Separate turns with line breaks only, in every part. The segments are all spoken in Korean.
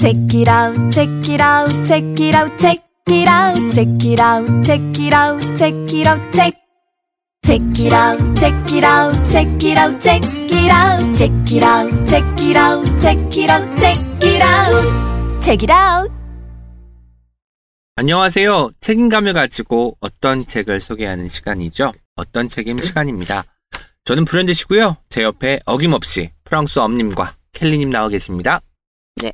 Check it out, check it out, check it out, check it out, check it out, check it out, check it out, check. Check it out, check it out, check it out, check it out, check it out, check it out, check it out, check it out, check it out.
안녕하세요. 책임감을 가지고 어떤 책을 소개하는 시간이죠. 어떤 책임 시간입니다. 저는 브랜드시고요. 제 옆에 어김없이 프랑스 엄님과 켈리님 나와 계십니다.
네.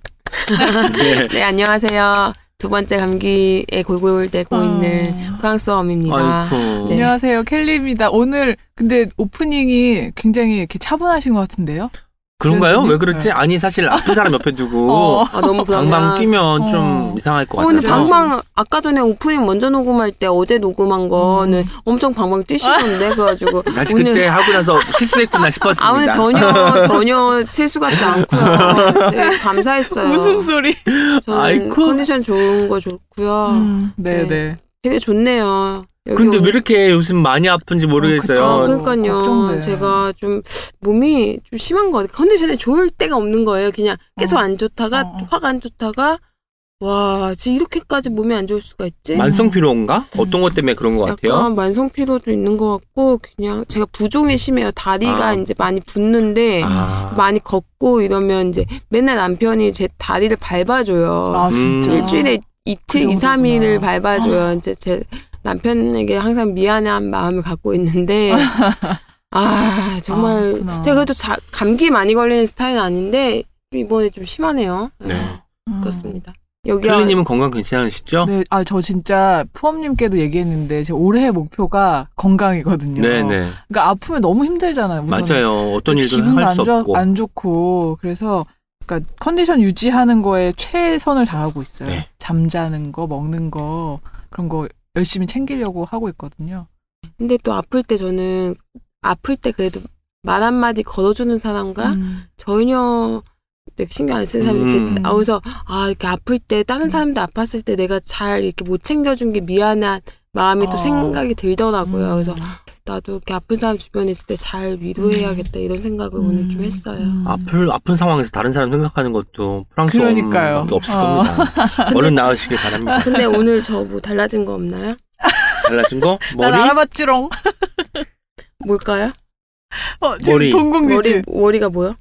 네.
네, 안녕하세요. 두 번째 감기에 골골대고
어.
있는 프랑스어입니다. 네.
안녕하세요, 켈리입니다. 오늘 근데 오프닝이 굉장히 이렇게 차분하신 것 같은데요?
그런가요?
네.
왜 그렇지? 아니 사실 아픈 사람 옆에 두고
어.
아, 너무.
방방 뛰면
어.
좀 이상할 것
어,
같아서.
방방, 아까 전에 오프닝 먼저 녹음할 때 어제 녹음한 거는 엄청 방방 뛰시던데, 그래가지고.
다시
오늘-
그때 하고 나서 실수했구나 싶었습니다.
아, 오늘 전혀, 전혀 실수 같지 않고요. 네, 감사했어요.
웃음소리.
저는
아이쿠.
컨디션 좋은 거 좋고요.
음, 네,
네.
네.
되게 좋네요.
근데 왜 이렇게 요즘 많이 아픈지 모르겠어요.
어,
아. 그러니까요.
걱정돼.
제가 좀 몸이 좀 심한 거 같아요. 컨디션이 좋을 때가 없는 거예요. 그냥 계속
어.
안 좋다가
어, 어.
화가 안 좋다가 와, 지금 이렇게까지 몸이 안 좋을 수가 있지?
만성 피로인가? 어떤 것 때문에 그런 것 같아요?
약간 만성 피로도 있는 것 같고 그냥 제가 부종이 심해요. 다리가
아.
이제 많이 붓는데
아,
많이 걷고 이러면 이제 맨날 남편이 제 다리를 밟아줘요.
아, 진짜.
음.
일주일에 이틀,
그
이, 삼일을
정도구나.
밟아줘요. 이제 제 남편에게 항상 미안한 마음을 갖고 있는데, 아, 정말,
아.
제가 그래도 자, 감기 많이 걸리는 스타일은 아닌데, 좀 이번에 좀 심하네요.
네.
음.
그렇습니다. 여기가,
켈리님은 건강 괜찮으시죠?
네, 아, 저 진짜 푸엄님께도 얘기했는데, 제 올해의 목표가 건강이거든요.
네 네.
그러니까 아프면 너무 힘들잖아요. 우선.
맞아요. 어떤 일도
기분도
할
안,
수
좋,
없고.
안 좋고 그래서 그러니까 컨디션 유지하는 거에 최선을 다하고 있어요.
네.
잠자는 거, 먹는 거 그런 거 열심히 챙기려고 하고 있거든요.
근데 또 아플 때 저는, 아플 때 그래도 말 한마디 걸어주는 사람과
음.
전혀 신경 안 쓰는 사람이 이렇게
음.
나오서, 아, 이렇게 아플 때, 다른 사람들 아팠을 때 내가 잘 이렇게 못 챙겨준 게 미안한 마음이 또
어.
생각이 들더라고요.
음.
그래서 나도 이렇게 아픈 사람 주변에 있을 때 잘 위로해야겠다 이런 생각을 오늘 좀 했어요.
음.
아플, 아픈 상황에서 다른 사람 생각하는 것도 프랑스
그러니까요.
없을
어.
겁니다. 얼른 나으시길 바랍니다.
근데 오늘 저 뭐 달라진 거 없나요?
달라진 거?
난
머리?
알아봤지롱.
뭘까요?
어, 지금
머리.
동공지진.
머리 머리가 뭐요?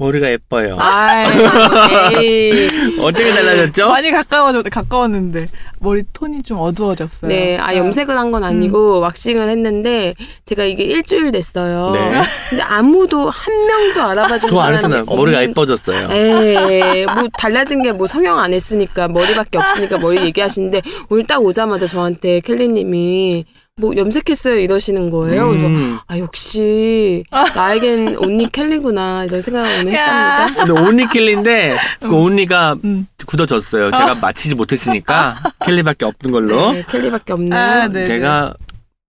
머리가 예뻐요.
아이, 에이.
어떻게 달라졌죠?
많이 가까워졌 가까웠는데 머리 톤이 좀 어두워졌어요.
네, 아 염색을 한건 아니고 왁싱을 했는데 제가 이게 일주일 됐어요.
네.
근데 아무도 한 명도 알아봐 주는
그거 안 했잖아요.
사람이
머리가 예뻐졌어요.
에이, 뭐 달라진 게 뭐 성형 안 했으니까 머리밖에 없으니까 머리 얘기하시는데 오늘 딱 오자마자 저한테 켈리님이 뭐 염색했어요 이러시는 거예요. 그래서
음.
아 역시 나에겐 온리 켈리구나 이런 생각을 오늘. 했답니다.
근데 온리켈리인데 그 온리가
음.
굳어졌어요. 제가 마치지 못했으니까 켈리밖에 없는 걸로.
네, 켈리밖에 없네요.
아, 네.
제가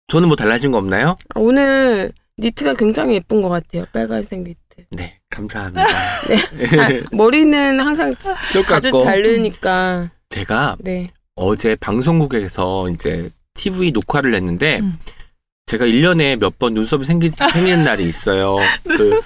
저는 뭐 달라진 거 없나요?
아, 오늘 니트가 굉장히 예쁜 것 같아요. 빨간색 니트.
네, 감사합니다.
아, 머리는 항상 자주
똑같고
자르니까
제가
네.
어제 방송국에서 이제 TV 녹화를 했는데
음.
제가 1년에 몇 번 눈썹이 생기, 생기는 날이 있어요. 그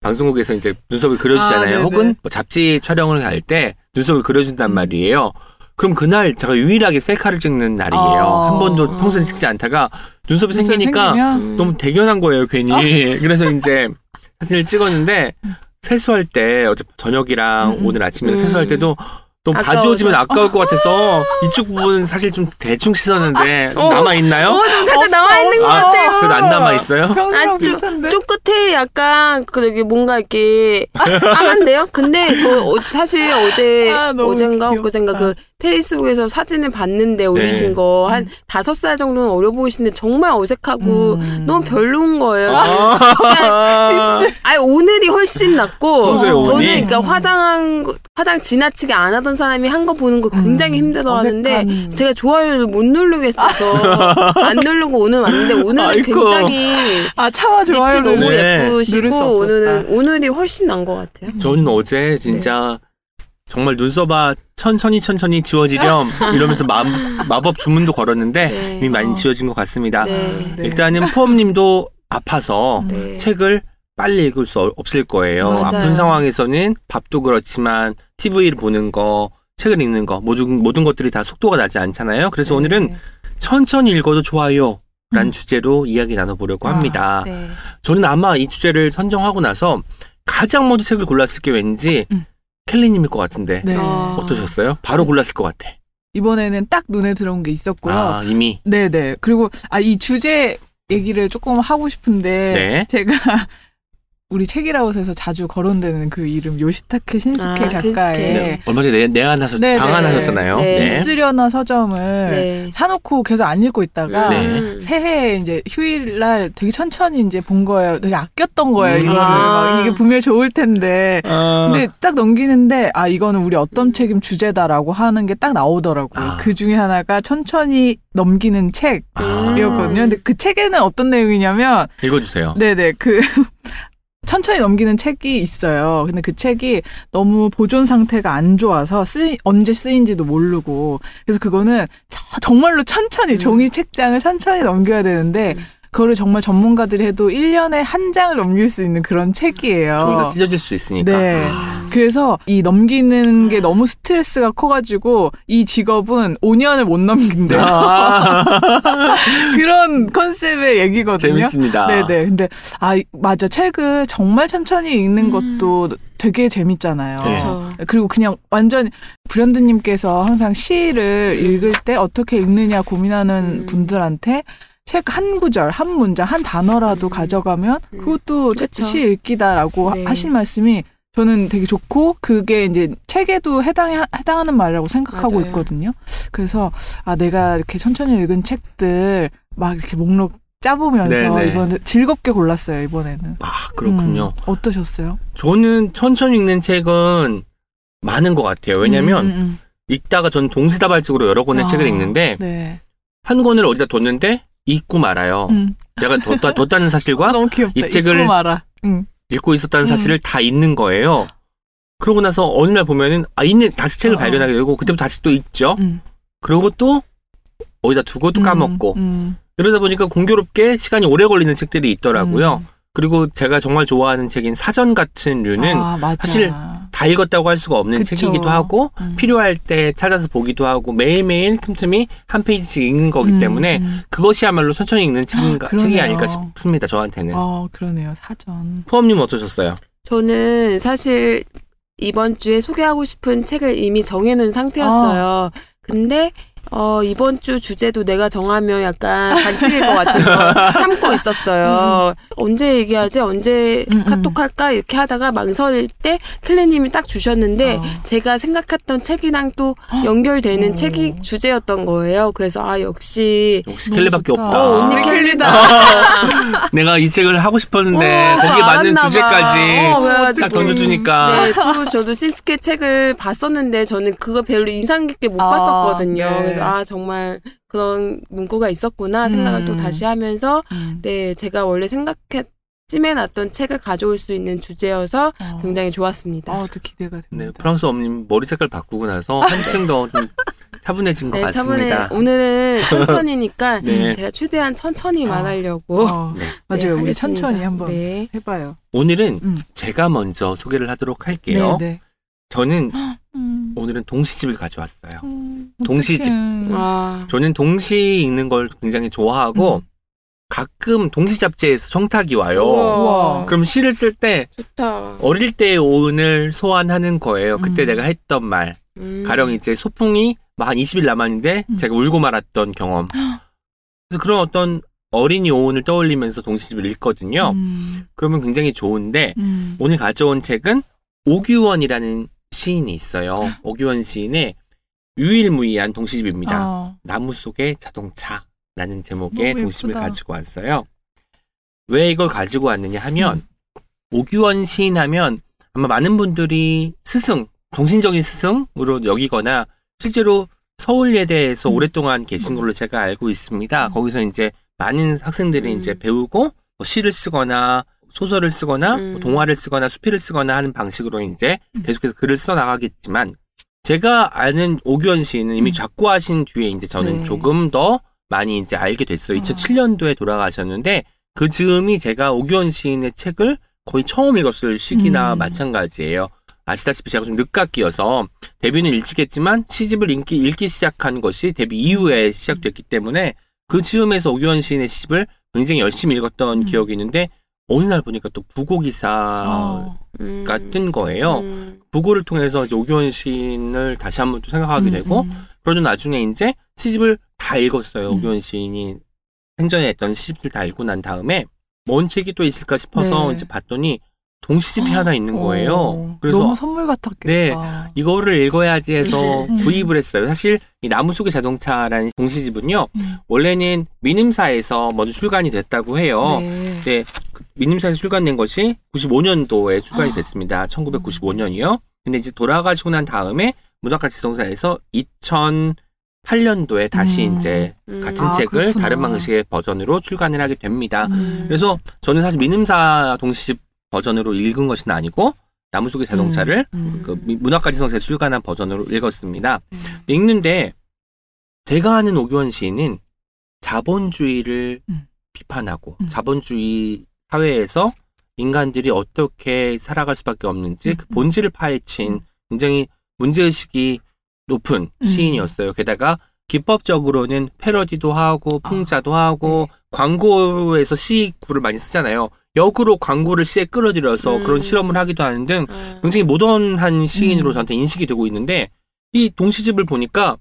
방송국에서 이제 눈썹을
아,
그려주잖아요.
네네.
혹은 뭐 잡지 촬영을 갈 때 눈썹을 그려준단
음.
말이에요. 그럼 그날 제가 유일하게 셀카를 찍는 날이에요.
어.
한 번도
아.
평소에 찍지 않다가 눈썹이
눈썹
생기니까
생기면?
음.
너무 대견한 거예요, 괜히. 그래서 이제 사진을 찍었는데 세수할 때 어제 저녁이랑
음, 음.
오늘 아침에
음.
세수할 때도 너무
아까워서.
바지워지면 아까울 것 같아서 이쪽 부분 사실 좀 대충 씻었는데
어.
남아 있나요?
어, 좀 살짝
없어,
나와 있는 것
없어.
아,
같아요.
그래도 안 남아 있어요?
평소랑
아, 좀-
비슷한데.
쪽 끝에 약간 그 여기 뭔가 이렇게 까만데요? 근데 저 어, 사실 어제
아,
어젠가
귀엽다.
엊그젠가 그 페이스북에서 사진을 봤는데 올리신
네.
거한 다섯 살 정도는 어려 보이시는데 정말 어색하고
음.
너무 별로인 거예요.
아,
아니 오늘이 훨씬 낫고 저는
오니?
그러니까 화장한 거- 화장 지나치게 안 하던 사람이 한 거 보는 거 굉장히
음,
힘들어하는데. 제가 좋아요를 못 누르겠어서 안 누르고 오늘 왔는데 오늘은
아이고.
굉장히
아
니트
좋아요.
너무
네.
예쁘시고. 오늘은 오늘이 훨씬 난 것 같아요.
저는 어제 진짜 정말 눈썹아 천천히 천천히 지워지렴 이러면서 마, 마법 주문도 걸었는데
네.
이미 많이
어.
지워진 것 같습니다.
네.
네.
일단은 푸엄님도 아파서
네.
책을 빨리 읽을 수 없을 거예요.
맞아요.
아픈 상황에서는 밥도 그렇지만 TV를 보는 거, 책을 읽는 거 모든 모든 것들이 다 속도가 나지 않잖아요. 그래서 오늘은
네.
천천히 읽어도 좋아요. 라는
음.
주제로 이야기 나눠보려고
아,
합니다.
네.
저는 아마 이 주제를 선정하고 나서 가장 먼저 책을 골랐을 게 왠지
음.
켈리님일 것 같은데
네.
어.
어떠셨어요? 바로 골랐을 것 같아.
이번에는 딱 눈에 들어온 게 있었고요.
아 이미
네네. 그리고 아 이 주제 얘기를 조금 하고 싶은데
네.
제가 우리 책이라웃에서 자주 거론되는 그 이름 요시타케 신스케
아,
작가의
신스케.
네. 얼마 전에 내, 내한하셨
네,
방한하셨잖아요.
네.
네.
있으려나 서점을
네.
사놓고 계속 안 읽고 있다가
네.
음.
새해 이제 휴일날 되게 천천히 이제 본 거예요. 되게 아꼈던 거예요.
음.
이거를
아.
막 이게 분명히 좋을 텐데.
아,
근데 딱 넘기는데 아 이거는 우리 어떤 책임 주제다라고 하는 게 딱 나오더라고요.
아.
그 중에 하나가 천천히 넘기는 책이었거든요.
아,
근데 그 책에는 어떤 내용이냐면
읽어주세요.
네네 그 천천히 넘기는 책이 있어요. 근데 그 책이 너무 보존 상태가 안 좋아서 쓰 언제 쓰인지도 모르고 그래서 그거는 저- 정말로 천천히
음.
종이 책장을 천천히 넘겨야 되는데
음.
그거를 정말 전문가들이 해도 1년에 한 장을 넘길 수 있는 그런 책이에요.
종이가 찢어질 수 있으니까.
네.
아.
그래서 이 넘기는 게 너무 스트레스가 커가지고 이 직업은 5년을 못 넘긴대요.
아,
그런 컨셉의 얘기거든요.
재밌습니다.
네네. 근데 아 이- 맞아 책을 정말 천천히 읽는
음.
것도 되게 재밌잖아요.
네.
그렇죠.
그리고 그냥 완전 브랜드님께서 항상 시를 읽을 때 어떻게 읽느냐 고민하는
음.
분들한테 책 한 구절, 한 문장, 한 단어라도
음.
가져가면
음.
그것도
그쵸.
시 읽기다라고
네.
하신 말씀이 저는 되게 좋고 그게 이제 책에도 해당 해당하는 말이라고 생각하고
맞아요.
있거든요. 그래서 아 내가 이렇게 천천히 읽은 책들 막 이렇게 목록 짜보면서
네네.
이번에 즐겁게 골랐어요 이번에는.
아, 그렇군요.
음, 어떠셨어요?
저는 천천히 읽는 책은 많은 것 같아요. 왜냐면
음, 음, 음.
읽다가 전 동시다발적으로 여러 권의
아,
책을 읽는데
네.
한 권을 어디다 뒀는데 읽고 말아요.
음.
내가 뒀다, 뒀다는 사실과. 이 책을-
읽고.
읽고 있었다는
음.
사실을 다 읽는 거예요. 그러고 나서 어느 날 보면은 아 있는 다시 책을
어, 어.
발견하게 되고 그때부터 다시 또 읽죠.
음.
그러고 또 어디다 두고 또 까먹고
음,
이러다 보니까 공교롭게 시간이 오래 걸리는 책들이 있더라고요.
음.
그리고 제가 정말 좋아하는 책인 사전 같은 류는
아.
사실 다 읽었다고 할 수가 없는
그쵸.
책이기도 하고
음.
필요할 때 찾아서 보기도 하고 매일매일 틈틈이 한 페이지씩 읽는 거기
음,
때문에
음.
그것이야말로 천천히 읽는 책인가,
그러네요.
책이 아닐까 싶습니다. 저한테는.
어, 그러네요. 사전.
포함님 어떠셨어요?
저는 사실 이번 주에 소개하고 싶은 책을 이미 정해놓은 상태였어요. 근데 어, 이번 주 주제도 내가 정하면 약간 반칙일 것 같아서 참고 있었어요. 언제 얘기하지? 언제
음, 음.
카톡 할까? 이렇게 하다가 망설일 때 클레님이 딱 주셨는데
어.
제가 생각했던 책이랑 또 연결되는
오.
책이 주제였던 거예요. 그래서 아 역시
역시
좋다.
없다.
어, 언니
우리
켈리다.
내가 이 책을 하고 싶었는데
어,
거기에 맞는. 주제까지
어, 그래가지고.
딱 던져주니까
네, 또 저도 신스케 책을 봤었는데 저는 그거 별로 인상 깊게 못
아,
봤었거든요.
네.
그래서 아 정말 그런 문구가 있었구나 생각을
음.
또 다시 하면서
음.
네 제가 원래 생각해 찜해놨던 책을 가져올 수 있는 주제여서
어.
굉장히 좋았습니다.
아, 또 기대가
네,
됩니다.
프랑스 엄님 머리 색깔 바꾸고 나서 한층 더 좀 차분해진 것
네,
같습니다.
오늘은 천천히니까
네.
제가 최대한 천천히만
아.
하려고
어,
네.
맞아요.
네,
우리. 천천히 한번
네.
해봐요.
오늘은
음.
제가 먼저 소개를 하도록 할게요.
네, 네.
저는
음.
오늘은 동시집을 가져왔어요.
음,
동시집.
어떡해.
아,
저는 동시 읽는 걸 굉장히 좋아하고
음.
가끔 동시 잡지에서 청탁이 와요.
우와.
그럼 시를 쓸 때. 어릴 때의 오은을 소환하는 거예요. 그때
음.
내가 했던 말.
음.
가령 이제 소풍이 막한 20일 남았는데
음.
제가 울고 말았던 경험. 그래서 그런 어떤 어린이 오은을 떠올리면서 동시집을 읽거든요.
음.
그러면 굉장히 좋은데
음.
오늘 가져온 책은 오규원이라는 시인이 있어요. 오규원 시인의 유일무이한 동시집입니다.
어.
나무 속의 자동차라는 제목의 동시집을. 가지고 왔어요. 왜 이걸 가지고 왔느냐 하면
음.
오규원 시인 하면 아마 많은 분들이 스승, 정신적인 스승으로 여기거나 실제로 서울예대에서
음.
오랫동안 계신 걸로 제가 알고 있습니다.
음.
거기서 이제 많은 학생들이
음.
이제 배우고 뭐 시를 쓰거나 소설을 쓰거나
음.
뭐 동화를 쓰거나 수필을 쓰거나 하는 방식으로 이제
음.
계속해서 글을 써 나가겠지만 제가 아는 오규원 시인은 이미
음.
작고하신 뒤에 이제 저는
네.
조금 더 많이 이제 알게 됐어요.
어.
2007년도에 돌아가셨는데 그 즈음이 제가 오규원 시인의 책을 거의 처음 읽었을 시기나
음.
마찬가지예요. 아시다시피 제가 좀 늦깎이여서 데뷔는 일찍 했지만 시집을 읽기, 읽기 시작한 것이 데뷔 이후에 시작됐기 때문에 그 즈음에서 오규원 시인의 시집을 굉장히 열심히 읽었던
음.
기억이 있는데 어느 날 보니까 또 부고 기사가
어.
음.
뜬 거예요.
음.
부고를 통해서 이제 오규원 시인을 다시 한번 또 생각하게
음,
되고
음.
그러던 나중에 이제 시집을 다 읽었어요.
음.
오규원 시인이 생전에 했던 시집들 다 읽고 난 다음에 뭔 책이 또 있을까 싶어서
네.
이제 봤더니 동시집이 하나 있는 거예요.
어,
그래서
너무 선물 같았겠다.
네, 이거를 읽어야지 해서
음.
구입을 했어요. 사실 이 나무 속의 자동차라는 동시집은요.
음.
원래는 민음사에서 먼저 출간이 됐다고 해요.
네.
네, 그 민음사에서 출간된 것이 95년도에 출간이
아.
됐습니다. 1995년이요. 근데 이제 돌아가시고 난 다음에 문학가 지성사에서 2008년도에 다시
음.
이제
음.
같은
아,
책을
그렇구나.
다른 방식의 버전으로 출간을 하게 됩니다.
음.
그래서 저는 사실 민음사 동시집 버전으로 읽은 것은 아니고 나무 속의 자동차를
음.
그 미- 문학가 지성사에 출간한 버전으로 읽었습니다.
음.
읽는데 제가 아는 오규원 시인은 자본주의를
음.
비판하고
음.
자본주의 사회에서 인간들이 어떻게 살아갈 수밖에 없는지
음,
그
음.
본질을 파헤친
음.
굉장히 문제의식이 높은
음.
시인이었어요. 게다가 기법적으로는 패러디도 하고
아,
풍자도 하고
네.
광고에서 시구를 많이 쓰잖아요. 역으로 광고를 시에 끌어들여서
음.
그런 실험을 하기도 하는 등
음.
굉장히 모던한 시인으로
음.
저한테 인식이 되고 있는데 이 동시집을 보니까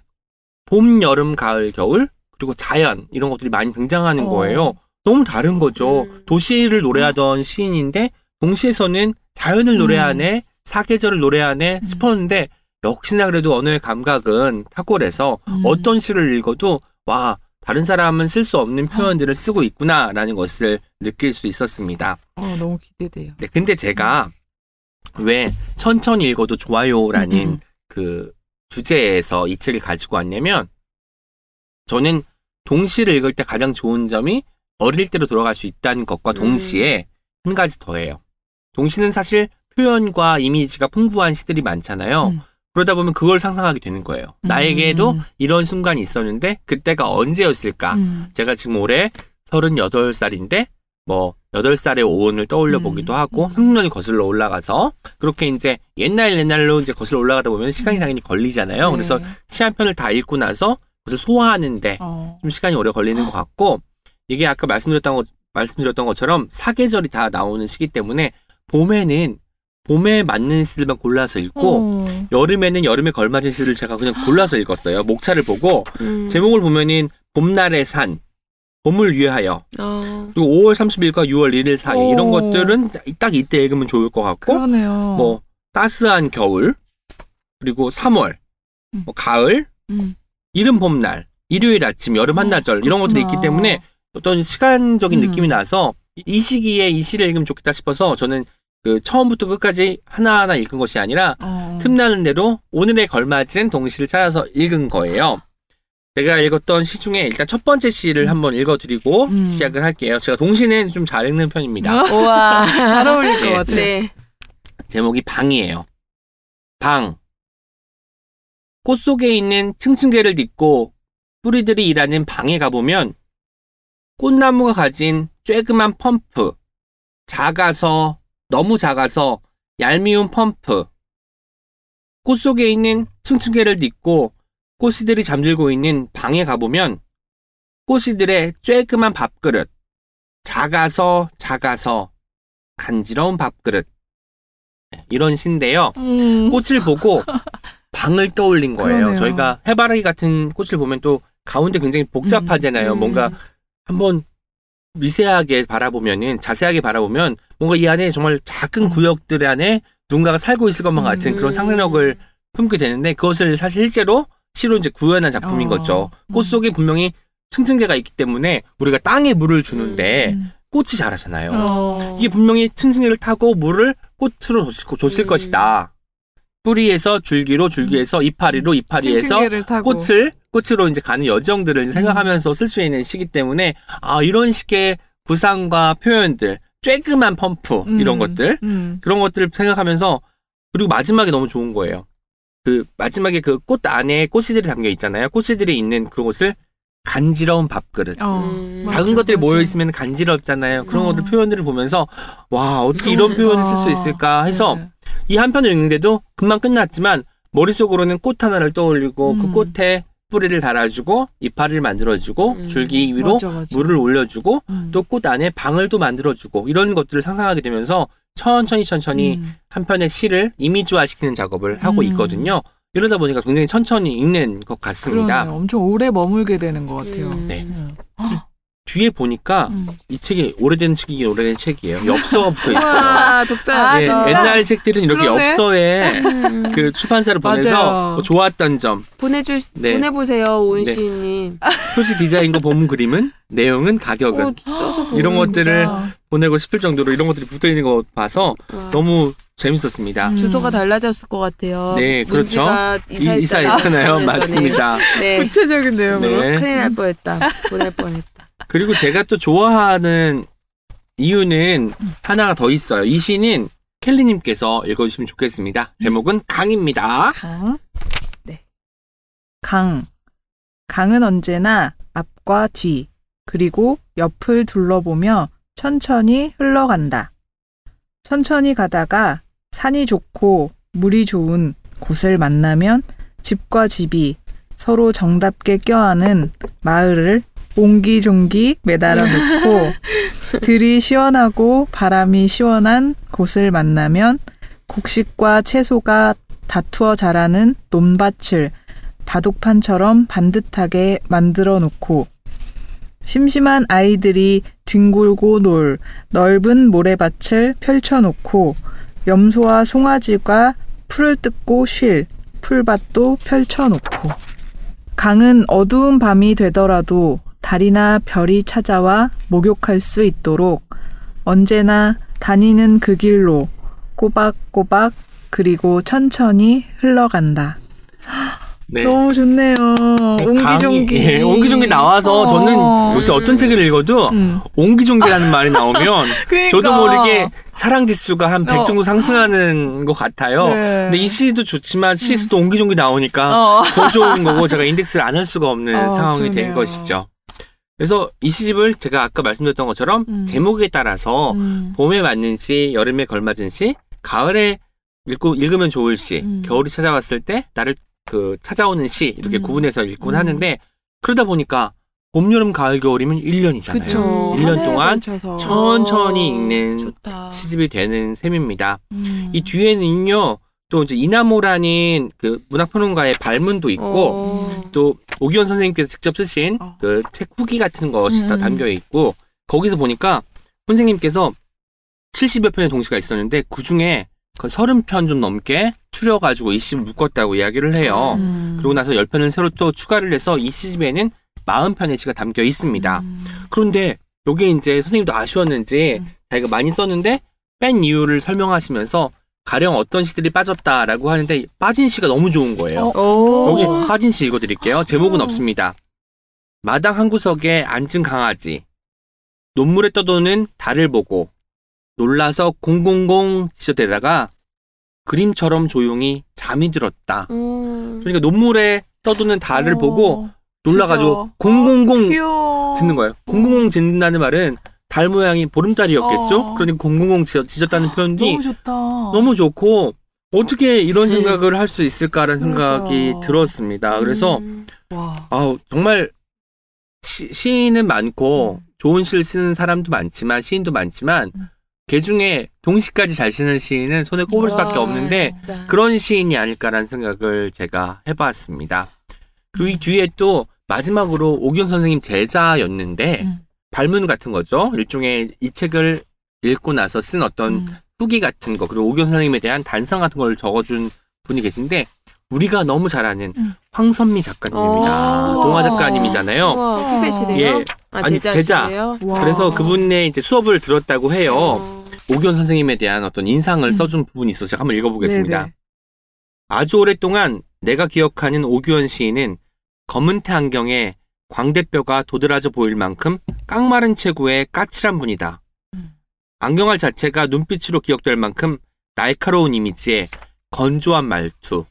봄, 여름, 가을, 겨울 그리고 자연 이런 것들이 많이 등장하는
어.
거예요. 너무 다른 거죠.
음.
도시를 노래하던 시인인데 동시에서는 자연을
음.
노래하네, 사계절을 노래하네
음.
싶었는데 역시나 그래도 언어의 감각은 탁월해서
음.
어떤 시를 읽어도 와 다른 사람은 쓸 수 없는 표현들을 쓰고 있구나라는 것을 느낄 수 있었습니다.
어, 너무 기대돼요.
네, 근데 제가 왜 천천히 읽어도 좋아요라는
음, 음.
그 주제에서 이 책을 가지고 왔냐면 저는 동시를 읽을 때 가장 좋은 점이 어릴 때로 돌아갈 수 있다는 것과 동시에 한 가지 더해요. 동시는 사실 표현과 이미지가 풍부한 시들이 많잖아요.
음.
그러다 보면 그걸 상상하게 되는 거예요.
음.
나에게도 이런 순간이 있었는데 그때가 언제였을까?
음.
제가 지금 올해 38살인데 뭐 8살의 오은을 떠올려
음.
보기도 하고
음.
30년이 거슬러 올라가서 그렇게 이제 옛날 옛날로 이제 거슬러 올라가다 보면 시간이 당연히 걸리잖아요.
네.
그래서 시 한 편을 다 읽고 나서 그것을 소화하는데
어.
좀 시간이 오래 걸리는 것 같고 이게 아까 말씀드렸던 것 말씀드렸던 것처럼 사계절이 다 나오는 시기 때문에 봄에는 봄에 맞는 시들만 골라서 읽고
어.
여름에는 여름에 걸맞은 시를 제가 그냥 골라서 읽었어요. 목차를 보고
음.
제목을 보면은 봄날의 산, 봄을 위하여
어.
그리고 5월 30일과 6월 1일 사이
오.
이런 것들은 딱 이때 읽으면 좋을 것 같고
그러네요.
뭐 따스한 겨울 그리고 3월
음.
뭐 가을
음.
이른 봄날 일요일 아침 여름
어,
한나절 이런 것들이 있기. 때문에 어떤 시간적인
음.
느낌이 나서 이- 이 시기에 이 시를 읽으면 좋겠다 싶어서 저는 그 처음부터 끝까지 하나하나 읽은 것이 아니라
어.
틈나는 대로 오늘에 걸맞은 동시를 찾아서 읽은 거예요. 제가 읽었던 시 중에 일단 첫 번째 시를 한번 읽어드리고
음.
시작을 할게요. 제가 동시는 좀 잘 읽는 편입니다.
어?
우와.
잘 어울릴 것
네.
같아요.
네.
제목이 방이에요. 방. 꽃 속에 있는 층층개를 딛고 뿌리들이 일하는 방에 가보면 꽃나무가 가진 쬐그만 펌프, 작아서, 너무 작아서 얄미운 펌프, 꽃 속에 있는 층층개를 딛고 꽃이들이 잠들고 있는 방에 가보면 꽃이들의 쬐그만 밥그릇, 작아서 작아서 간지러운 밥그릇, 이런 시인데요.
음.
꽃을 보고 방을 떠올린 거예요.
그러네요.
저희가 해바라기 같은 꽃을 보면 또 가운데 굉장히 복잡하잖아요.
음.
뭔가 한번 미세하게 바라보면은 자세하게 바라보면 뭔가 이 안에 정말 작은
음.
구역들 안에 누군가가 살고 있을 것만 같은
음.
그런 상상력을 품게 되는데 그것을 사실 실제로 시로 이제 구현한 작품인
어.
거죠.
음.
꽃 속에 분명히 층층개가 있기 때문에 우리가 땅에 물을 주는데
음.
꽃이 자라잖아요.
어.
이게 분명히 층층이를 타고 물을 꽃으로 줬을, 줬을
음.
것이다. 뿌리에서 줄기로 줄기에서 이파리로 이파리에서. 꽃을 꽃으로 이제 가는 여정들을 이제 생각하면서 쓸 수 있는 시기 때문에 아 이런 식의 구상과 표현들 쬐끔한 펌프
음.
이런 것들
음.
그런 것들을 생각하면서 그리고 마지막에 너무 좋은 거예요. 그 마지막에 그 꽃 안에 꽃이들이 담겨 있잖아요. 꽃이들이 있는 그런 곳을 간지러운 밥그릇.
어,
음.
맞아,
작은 것들이
맞아.
모여 있으면 간지럽잖아요. 그런
어.
것들 표현들을 보면서 와 어떻게 이런
그러니까.
표현을 쓸 수 있을까 해서
네.
이 한 편을 읽는데도 금방 끝났지만 머릿속으로는 꽃 하나를 떠올리고 그
음.
꽃에 뿌리를 달아주고 이파리를 만들어주고
음.
줄기 위로
맞아, 맞아.
물을 올려주고
음.
또꽃 안에 방을 또 만들어주고 이런 것들을 상상하게 되면서 천천히 천천히
음.
한 편의 시를 이미지화시키는 작업을 하고
음.
있거든요. 이러다 보니까 굉장히 천천히 읽는 것 같습니다.
그러네요. 엄청 오래 머물게 되는 것 같아요.
음.
네.
음.
뒤에 보니까
음.
이 책이 오래된 책이긴 오래된 책이에요. 엽서가 붙어 있어요.
와, 독자.
아,
네,
진짜?
옛날 책들은 이렇게
그러네.
엽서에
음.
그 출판사를 보내서. 뭐 좋았던 점,
보내줄
네.
보내보세요
네.
오은시님.
표지 디자인과 본 그림은 내용은 가격은
어, 써서 보고
이런. 것들을
진짜.
보내고 싶을 정도로 이런 것들이 붙어 있는 거 봐서
와.
너무 재밌었습니다.
음.
주소가 달라졌을 것 같아요.
네, 그렇죠. 이-
이사했잖아요.
이사했잖아요.
4년 전에.
맞습니다.
네.
구체적인 내용으로.
네.
큰일 날 뻔했다. 보낼 뻔했다.
그리고 제가 또 좋아하는 이유는 하나가 더 있어요. 이 시는 켈리님께서 읽어주시면 좋겠습니다. 제목은 강입니다.
강. 네. 강. 강은 언제나 앞과 뒤, 그리고 옆을 둘러보며 천천히 흘러간다. 천천히 가다가 산이 좋고 물이 좋은 곳을 만나면 집과 집이 서로 정답게 껴안은 마을을 옹기종기 매달아 놓고 들이 시원하고 바람이 시원한 곳을 만나면 곡식과 채소가 다투어 자라는 논밭을 바둑판처럼 반듯하게 만들어 놓고 심심한 아이들이 뒹굴고 놀 넓은 모래밭을 펼쳐 놓고 염소와 송아지가 풀을 뜯고 쉴 풀밭도 펼쳐 놓고. 강은 어두운 밤이 되더라도 달이나 별이 찾아와 목욕할 수 있도록 언제나 다니는 그 길로 꼬박꼬박 그리고 천천히 흘러간다.
네.
너무 좋네요. 옹기종기.
강이, 예, 옹기종기 나와서
어.
저는 요새 어떤 책을 읽어도
음.
옹기종기라는 말이 나오면
그러니까.
저도 모르게 사랑 지수가 한 100
어.
정도 상승하는 것 같아요.
네.
근데 이 시도 좋지만 시에서도 옹기종기 나오니까
어.
더 좋은 거고 제가 인덱스를 안 할 수가 없는
어,
상황이 된
그러네요.
것이죠. 그래서 이 시집을 제가 아까 말씀드렸던 것처럼
음.
제목에 따라서
음.
봄에 맞는 시, 여름에 걸맞은 시, 가을에 읽고 읽으면 좋을 시,
음.
겨울이 찾아왔을 때 나를 그 찾아오는 시 이렇게
음.
구분해서 읽곤
음.
하는데 그러다 보니까 봄, 여름, 가을, 겨울이면 1년이잖아요.
그쵸. 일년한 해에
동안
걸쳐서.
천천히
어,
읽는
좋다.
시집이 되는 셈입니다.
음.
이 뒤에는요, 또 이제 이나모라는 그 문학평론가의 발문도 있고,
어.
또 오기원 선생님께서 직접 쓰신
어.
그책 후기 같은 것이 다
음.
담겨 있고, 거기서 보니까 선생님께서 70여 편의 동시가 있었는데, 그 중에 그 30편 좀 넘게 추려가지고 이 시집을 묶었다고 이야기를 해요.
음.
그러고 나서 10편을 새로 또 추가를 해서 이 시집에는 40편의 시가 담겨 있습니다.
음.
그런데 여기에 이제 선생님도 아쉬웠는지
음.
자기가 많이 썼는데 뺀 이유를 설명하시면서 가령 어떤 시들이 빠졌다라고 하는데 빠진 시가 너무 좋은 거예요.
어.
오.
여기 빠진 시 읽어드릴게요. 제목은
어.
없습니다. 마당 한 구석에 앉은 강아지 논물에 떠도는 달을 보고 놀라서 공공공 지저대다가 그림처럼 조용히 잠이 들었다.
음.
그러니까 논물에 떠도는 달을
어,
보고 놀라가지고
진짜.
공공공
귀여워.
짓는 거예요. 공공공 짓는다는 말은 달 모양이 보름달이었겠죠?
어.
그러니까 공공공 지었, 지졌다는 표현이
너무 좋다.
너무 좋고 어떻게 이런
음.
생각을 할 수 있을까라는 생각이
그러니까요.
들었습니다. 그래서
음.
와.
아우 정말 시, 시인은 많고
음.
좋은 시를 쓰는 사람도 많지만 시인도 많지만
음.
그 중에 동시까지 잘 쓰는 시인은 손에 꼽을 수밖에
와,
없는데
진짜.
그런 시인이 아닐까라는 생각을 제가 해봤습니다. 그리고
음.
이 뒤에 또 마지막으로 오기현 선생님 제자였는데
음.
발문 같은 거죠. 일종의 이 책을 읽고 나서 쓴 어떤
음.
후기 같은 거 그리고 오기현 선생님에 대한 단상 같은 걸 적어준 분이 계신데 우리가 너무 잘 아는
음.
황선미 작가님입니다.
어.
동화 작가님이잖아요.
우와, 후배시래요?
예.
아,
아니,
제자시래요?
와.
그래서 그분의 이제 수업을 들었다고 해요.
어.
오기현 선생님에 대한 어떤 인상을
음.
써준 부분이 있어서 제가 한번 읽어보겠습니다.
네네.
아주 오랫동안 내가 기억하는 오규현 시인은 검은태 안경에 광대뼈가 도드라져 보일 만큼 깡마른 체구의 까칠한 분이다.
음.
안경알 자체가 눈빛으로 기억될 만큼 날카로운 이미지에 건조한 말투.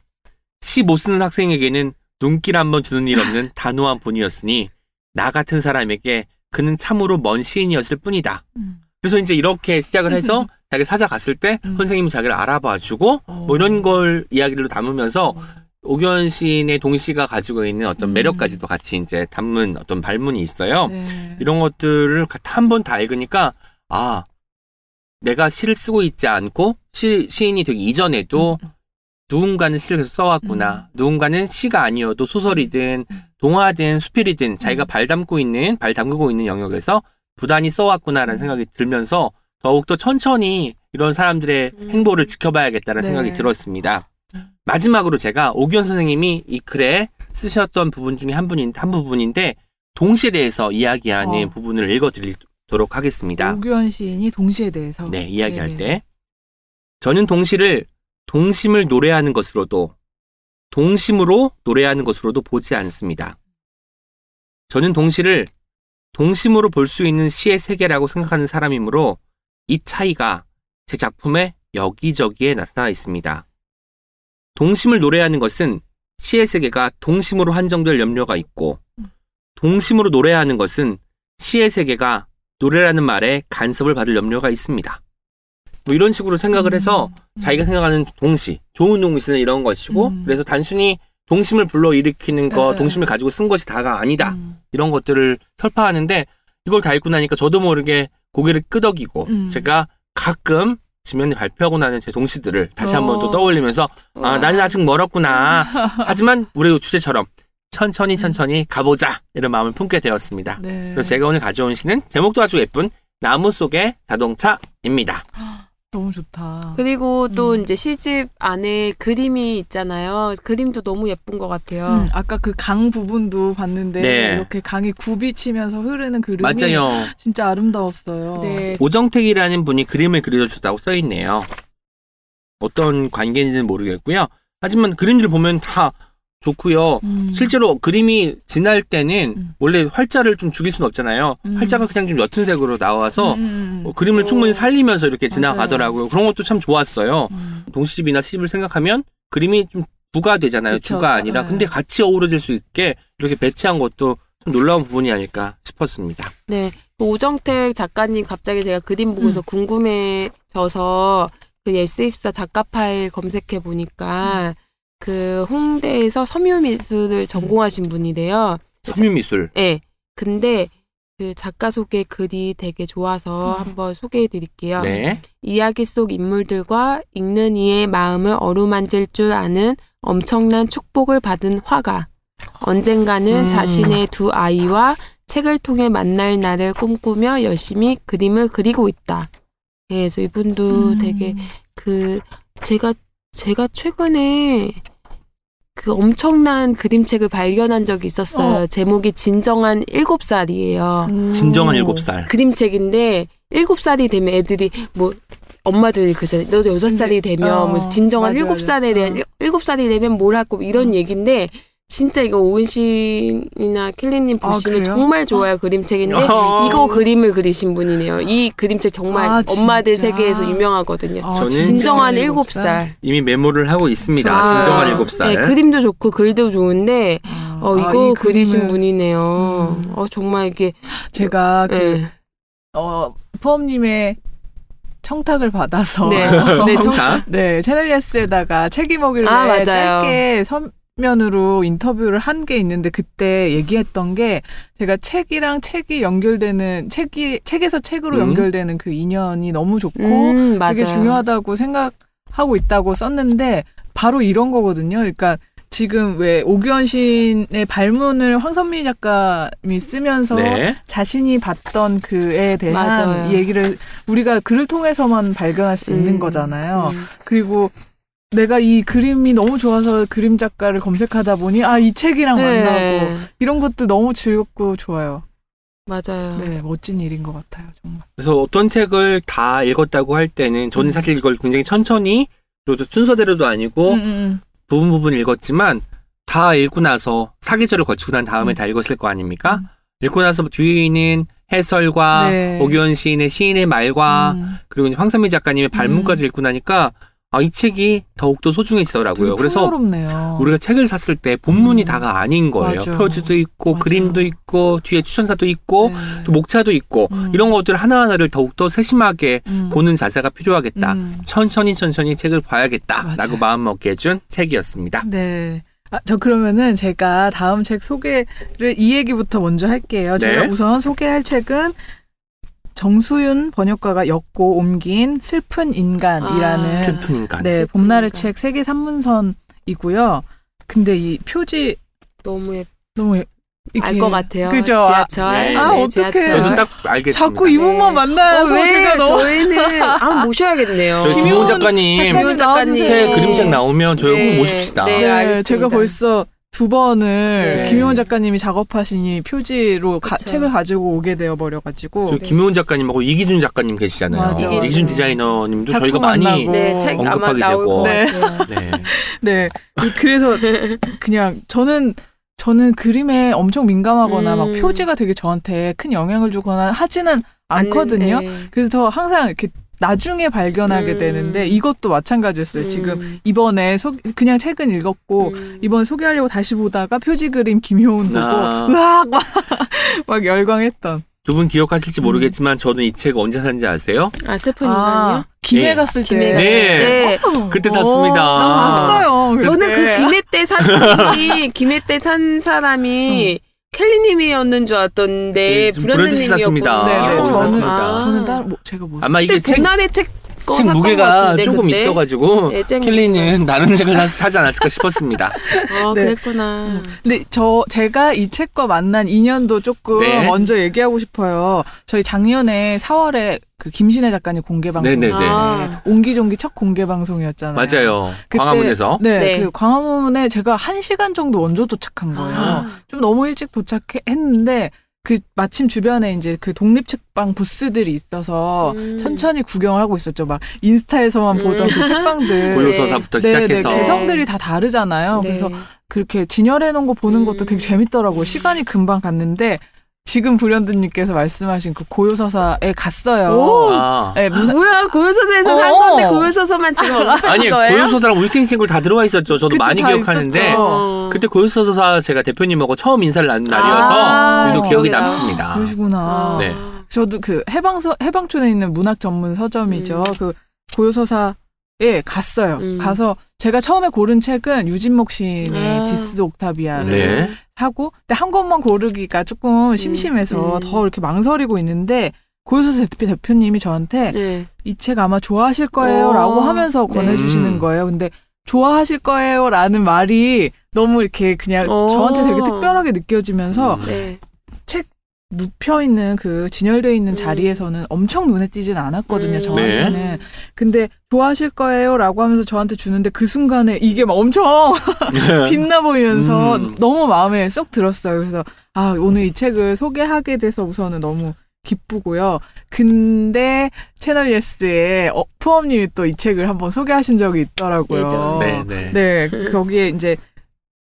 시 못 쓰는 학생에게는 눈길 한번 주는 일 없는 단호한 분이었으니 나 같은 사람에게 그는 참으로 먼 시인이었을 뿐이다.
음.
그래서 이제 이렇게 시작을 해서 자기가 찾아갔을 때
음.
선생님이 자기를 알아봐주고 뭐 이런 걸 이야기를 담으면서 오 견 시인의 동시가 가지고 있는 어떤
음.
매력까지도 같이 이제 담은 어떤 발문이 있어요.
네.
이런 것들을 한 번 다 읽으니까 아 내가 시를 쓰고 있지 않고 시, 시인이 되기 이전에도
음.
누군가는 시를 계속 써왔구나. 누군가는 시가 아니어도 소설이든
음.
동화든 수필이든 자기가
음.
발 담고 있는 발 담그고 있는 영역에서 부단히 써왔구나라는
음.
생각이 들면서 더욱더 천천히 이런 사람들의
음.
행보를 지켜봐야겠다는
네.
생각이 들었습니다.
음.
마지막으로 제가 오기현 선생님이 이 글에 쓰셨던 부분 중에 한 분인 한 부분인데 동시에 대해서 이야기하는
어.
부분을 읽어드리도록 하겠습니다.
오규현 시인이 동시에 대해서
네, 이야기할
네네.
때 저는 동시를 동심을 노래하는 것으로도 동심으로 노래하는 것으로도 보지 않습니다. 저는 동시를 동심으로 볼 수 있는 시의 세계라고 생각하는 사람이므로 이 차이가 제 작품에 여기저기에 나타나 있습니다. 동심을 노래하는 것은 시의 세계가 동심으로 한정될 염려가 있고 동심으로 노래하는 것은 시의 세계가 노래라는 말에 간섭을 받을 염려가 있습니다. 뭐 이런 식으로 생각을 해서
음.
자기가 생각하는 동시, 좋은 동시는 이런 것이고,
음.
그래서 단순히 동심을 불러 일으키는 거,
네.
동심을 가지고 쓴 것이 다가 아니다.
음.
이런 것들을 설파하는데, 이걸 다 읽고 나니까 저도 모르게 고개를 끄덕이고,
음.
제가 가끔 지면에 발표하고 나는 제 동시들을 다시 한번또
어.
떠올리면서, 아, 나는 아직 멀었구나. 하지만 우리 주제처럼 천천히 천천히 가보자. 이런 마음을 품게 되었습니다.
네.
그래서 제가 오늘 가져온 시는 제목도 아주 예쁜 나무 속의 자동차입니다.
너무 좋다.
그리고 또
음.
이제 시집 안에 그림이 있잖아요. 그림도 너무 예쁜 것 같아요.
음, 아까 그 강 부분도 봤는데
네.
이렇게 강이 굽이치면서 흐르는 그림이
맞아요.
진짜 아름다웠어요.
네.
오정택이라는 분이 그림을 그려줬다고 써 있네요. 어떤 관계인지는 모르겠고요. 하지만 그림들 보면 다 좋고요.
음.
실제로 그림이 진할 때는
음.
원래 활자를 좀 죽일 수는 없잖아요.
음.
활자가 그냥 좀 옅은 색으로 나와서
음,
어, 그림을
오.
충분히 살리면서 이렇게
맞아요.
지나가더라고요. 그런 것도 참 좋았어요.
음.
동시집이나 시집을 생각하면 그림이 좀 부가 되잖아요.
그쵸.
주가 아니라.
네.
근데 같이 어우러질 수 있게 이렇게 배치한 것도 좀 놀라운 부분이 아닐까 싶었습니다.
네. 그 오정택 작가님 갑자기 제가 그림 보고서 궁금해져서 그 S24 작가 파일 검색해 보니까 그 홍대에서 섬유미술을 전공하신 분이래요.
섬유미술.
네. 근데 그 작가 소개 글이 되게 좋아서
음.
한번 소개해 드릴게요.
네.
이야기 속 인물들과 읽는 이의 마음을 어루만질 줄 아는 엄청난 축복을 받은 화가 언젠가는
음.
자신의 두 아이와 책을 통해 만날 날을 꿈꾸며 열심히 그림을 그리고 있다. 예, 그래서 이분도
음.
되게 그 제가 제가 최근에 그 엄청난 그림책을 발견한 적이 있었어요. 제목이 진정한 일곱 살이에요.
음.
진정한 일곱 살.
그림책인데 일곱 살이 되면 애들이 뭐 엄마들이 그잖아요. 너도 여섯 살이 되면
어,
뭐 진정한 일곱. 살에 대한
어.
일- 일곱 살이 되면 뭘 하고 이런
음.
얘기인데 진짜 이거 오은신이나 켈리님
아,
보시면
그래요?
정말 좋아요 그림책인데
어.
이거 그림을 그리신 분이네요. 이 그림책 정말
아,
엄마들? 세계에서 유명하거든요.
아,
저는
진정한
일곱
살.
이미 메모를 하고 있습니다.
아,
진정한 일곱 살.
네, 그림도 좋고 글도 좋은데
아,
어
아,
이거
이
그리신
그림을
분이네요.
음.
어 정말 이게
제가 그
네.
어, 포엄님의 청탁을 받아서
네.
네, 청탁.
네, 채널 예스에다가 책이 먹일래
아, 맞아요.
짧게 서 면으로 인터뷰를 한 게 있는데 그때 얘기했던 게 제가 책이랑 책이 연결되는 책이 책에서 책으로
음.
연결되는 그 인연이 너무 좋고
음.
되게 중요하다고 생각하고 있다고 썼는데 바로 이런 거거든요. 그러니까 지금 왜 오규현신의 발문을 황선미 작가님이 쓰면서
네.
자신이 봤던 그에 대한
맞아요.
얘기를 우리가 글을 통해서만 발견할 수 있는
음,
거잖아요.
음.
그리고 내가 이 그림이 너무 좋아서 그림 작가를 검색하다 보니 아 이 책이랑 만나고
네,
이런 것들 너무 즐겁고 좋아요.
맞아요.
네, 멋진 일인 것 같아요, 정말.
그래서 어떤 책을 다 읽었다고 할 때는 저는
음.
사실 이걸 굉장히 천천히 그리고 또 순서대로도 아니고
음, 음,
부분 부분 읽었지만 다 읽고 나서 사계절을 거치고 난 다음에
음.
다 읽었을 거 아닙니까?
음.
읽고 나서 뒤에 있는 해설과
네.
오기원 시인의 시인의 말과
음.
그리고 이제 황선미 작가님의 발문까지 읽고 나니까 아, 이 책이 더욱더 소중해지더라고요. 그래서
풍요롭네요.
우리가 책을 샀을 때 본문이
음.
다가 아닌 거예요.
맞아.
표지도 있고
맞아.
그림도 있고 뒤에 추천사도 있고
네.
또 목차도 있고
음.
이런 것들 하나하나를 더욱더 세심하게
음.
보는 자세가 필요하겠다.
음.
천천히 천천히 책을 봐야겠다라고
맞아요.
마음 먹게 해준 책이었습니다.
네. 아, 저 그러면은 제가 다음 책 소개를 이 얘기부터 먼저 할게요. 제가
네.
우선 소개할 책은 정수윤 번역가가 엮고 옮긴 슬픈 인간이라는
아,
슬픈 인간.
네,
슬픈
봄날의
인간.
책 세계 산문선이고요. 근데 이 표지
너무 예-
너무 예- 이렇게
알것 같아요.
그죠? 아,
지하철.
네.
아, 어떡해.
지하철.
저도 딱 알겠습니다.
자꾸 이분만
네.
만나서
어, 왜
제가 너무
저희는 아 모셔야겠네요.
저희 김효은 작가님
작가님 나와주세요.
책 그림책 나오면 저희
네.
꼭 모십시다.
네.
네,
알겠습니다.
제가 벌써 두 번을
네.
김용원 작가님이 작업하시니 표지로 가-. 책을 가지고 오게 되어 버려 가지고
저
네.
김효은 작가님하고 이기준 작가님 계시잖아요.
맞아.
이기준 디자이너님도 저희가 많이.
네,
언급하게 되고.
것
네.
네.
네. 그래서 그냥 저는 저는 그림에 엄청 민감하거나
음.
막 표지가 되게 저한테 큰 영향을 주거나 하지는 않거든요.
안- 네.
그래서 항상 이렇게 나중에 발견하게
음.
되는데 이것도 마찬가지였어요. 지금
음.
이번에 소, 그냥 책은 읽었고
음.
이번 소개하려고 다시 보다가 표지 그림 김효은 보고
아.
으악 막, 막 열광했던.
두 분 기억하실지 모르겠지만 저는 이 책 언제 샀는지 아세요?
아 슬픈 인간이요?
김해
네.
갔을 때.
김해 갔을
네.
때.
그때
어,
샀습니다.
나 봤어요.
저는 그. 김해 때 분이 김해 때 산 사람이 켈리님이었는 줄 알았던데
네, 좀 브랜드스 샀습니다.
네, 네,
어,
저는
샀습니다.
저는 따로 뭐, 제가 뭐
아마 이게 책,
책, 거
책 무게가
같은데,
조금
그때?
있어가지고
네, 책
켈리는 다른 책을 사지 않았을까 싶었습니다.
아
네.
그랬구나.
근데 저 제가 이 책과 만난 인연도 조금
네.
먼저 얘기하고 싶어요. 저희 작년에 4월에 그 김신혜 작가님 공개 방송
네네네.
아.
옹기종기 첫 공개 방송이었잖아요.
맞아요.
그때-
광화문에서.
네,
네.
그 광화문에 제가 한 시간 정도 먼저 도착한 거예요.
아.
좀 너무 일찍 도착했는데 그 마침 주변에 이제 그 독립 책방 부스들이 있어서
음.
천천히 구경을 하고 있었죠. 막 인스타에서만
음.
보던 그 책방들.
고요서사부터
네, 네,
시작해서.
개성들이 다 다르잖아요.
네.
그래서 그렇게 진열해 놓은 거 보는 것도
음.
되게 재밌더라고요.
음.
시간이 금방 갔는데 지금 불현듯님께서 말씀하신 그 고요서사에 갔어요.
오.
아.
네, 문-
뭐야 고요서서에서 한
어.
건데 고요서서만 지금 언급하신
아니
거예요?
고요소사랑 울팅 싱글 다 들어와 있었죠. 저도
그쵸,
많이
다
기억하는데
있었죠.
어.
그때 고요소사 제가 대표님하고 처음 인사를 나눈 날이어서
아,
유독 기억이
기억이다.
남습니다.
그러시구나.
아.
네.
저도 그 해방서 해방촌에 있는 문학 전문 서점이죠.
음.
그 고요서사 에 갔어요.
음.
가서 제가 처음에 고른 책은 유진목 시인의
아.
디스 옥타비아를
네.
사고 근데 한 권만 고르기가 조금 심심해서
음.
더 이렇게 망설이고 있는데 고요서사 대표, 대표님이 저한테
네.
이 책 아마 좋아하실 거예요라고
오,
하면서
네.
권해주시는
음.
거예요. 근데 좋아하실 거예요라는 말이 너무 이렇게 그냥
오.
저한테 되게 특별하게 느껴지면서
음.
네.
눕혀 있는 그 진열되어 있는
음.
자리에서는 엄청 눈에 띄진 않았거든요.
음.
저한테는.
네.
근데 좋아하실 거예요라고 하면서 저한테 주는데 그 순간에 이게 막 엄청 빛나 보이면서
음.
너무 마음에 쏙 들었어요. 그래서 아 오늘 이 책을 소개하게 돼서 우선은 너무 기쁘고요. 근데 채널 예스에 어, 푸엄님이 또 이 책을 한번 소개하신 적이 있더라고요.
네, 네.
네, 거기에 이제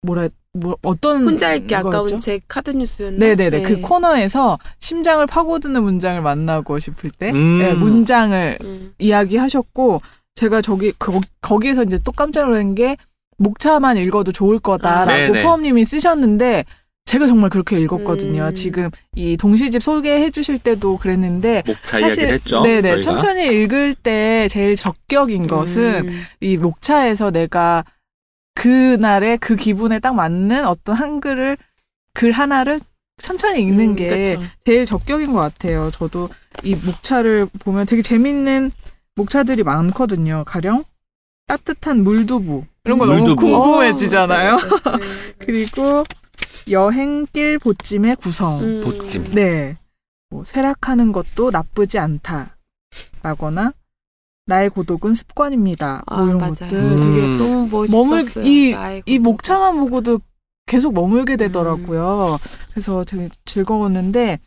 뭐라 뭐 어떤
혼자 읽기
거였죠?
아까운 제 카드 뉴스였나?
네네 네 그 코너에서 심장을 파고드는 문장을 만나고 싶을 때
음.
네, 문장을
음.
이야기하셨고 제가 저기 거, 거기에서 이제 또 깜짝 놀란 게 목차만 읽어도 좋을 거다라고
아, 네네.
포엄님이 쓰셨는데 제가 정말 그렇게 읽었거든요.
음.
지금 이 동시집 소개해 주실 때도 그랬는데
목차 이야기를 했죠.
네네
저희가.
천천히 읽을 때 제일 적격인 것은
음.
이 목차에서 내가 그날의 그 기분에 딱 맞는 어떤 한글을 글 하나를 천천히 읽는
음,
게
그쵸.
제일 적격인 것 같아요. 저도 이 목차를 보면 되게 재밌는 목차들이 많거든요. 가령 따뜻한 물두부 이런 거 너무
물두부.
궁금해지잖아요.
어. 네.
그리고 여행길 보찜의 구성.
음.
보찜.
네. 뭐 쇠락하는 것도 나쁘지 않다. 라거나 나의 고독은 습관입니다. 뭐
아,
이런
맞아요.
것들
음.
되게
너무
머물
멋있었어요.
이,
나의
이
고독.
목차만 보고도 계속 머물게 되더라고요. 그래서 되게 즐거웠는데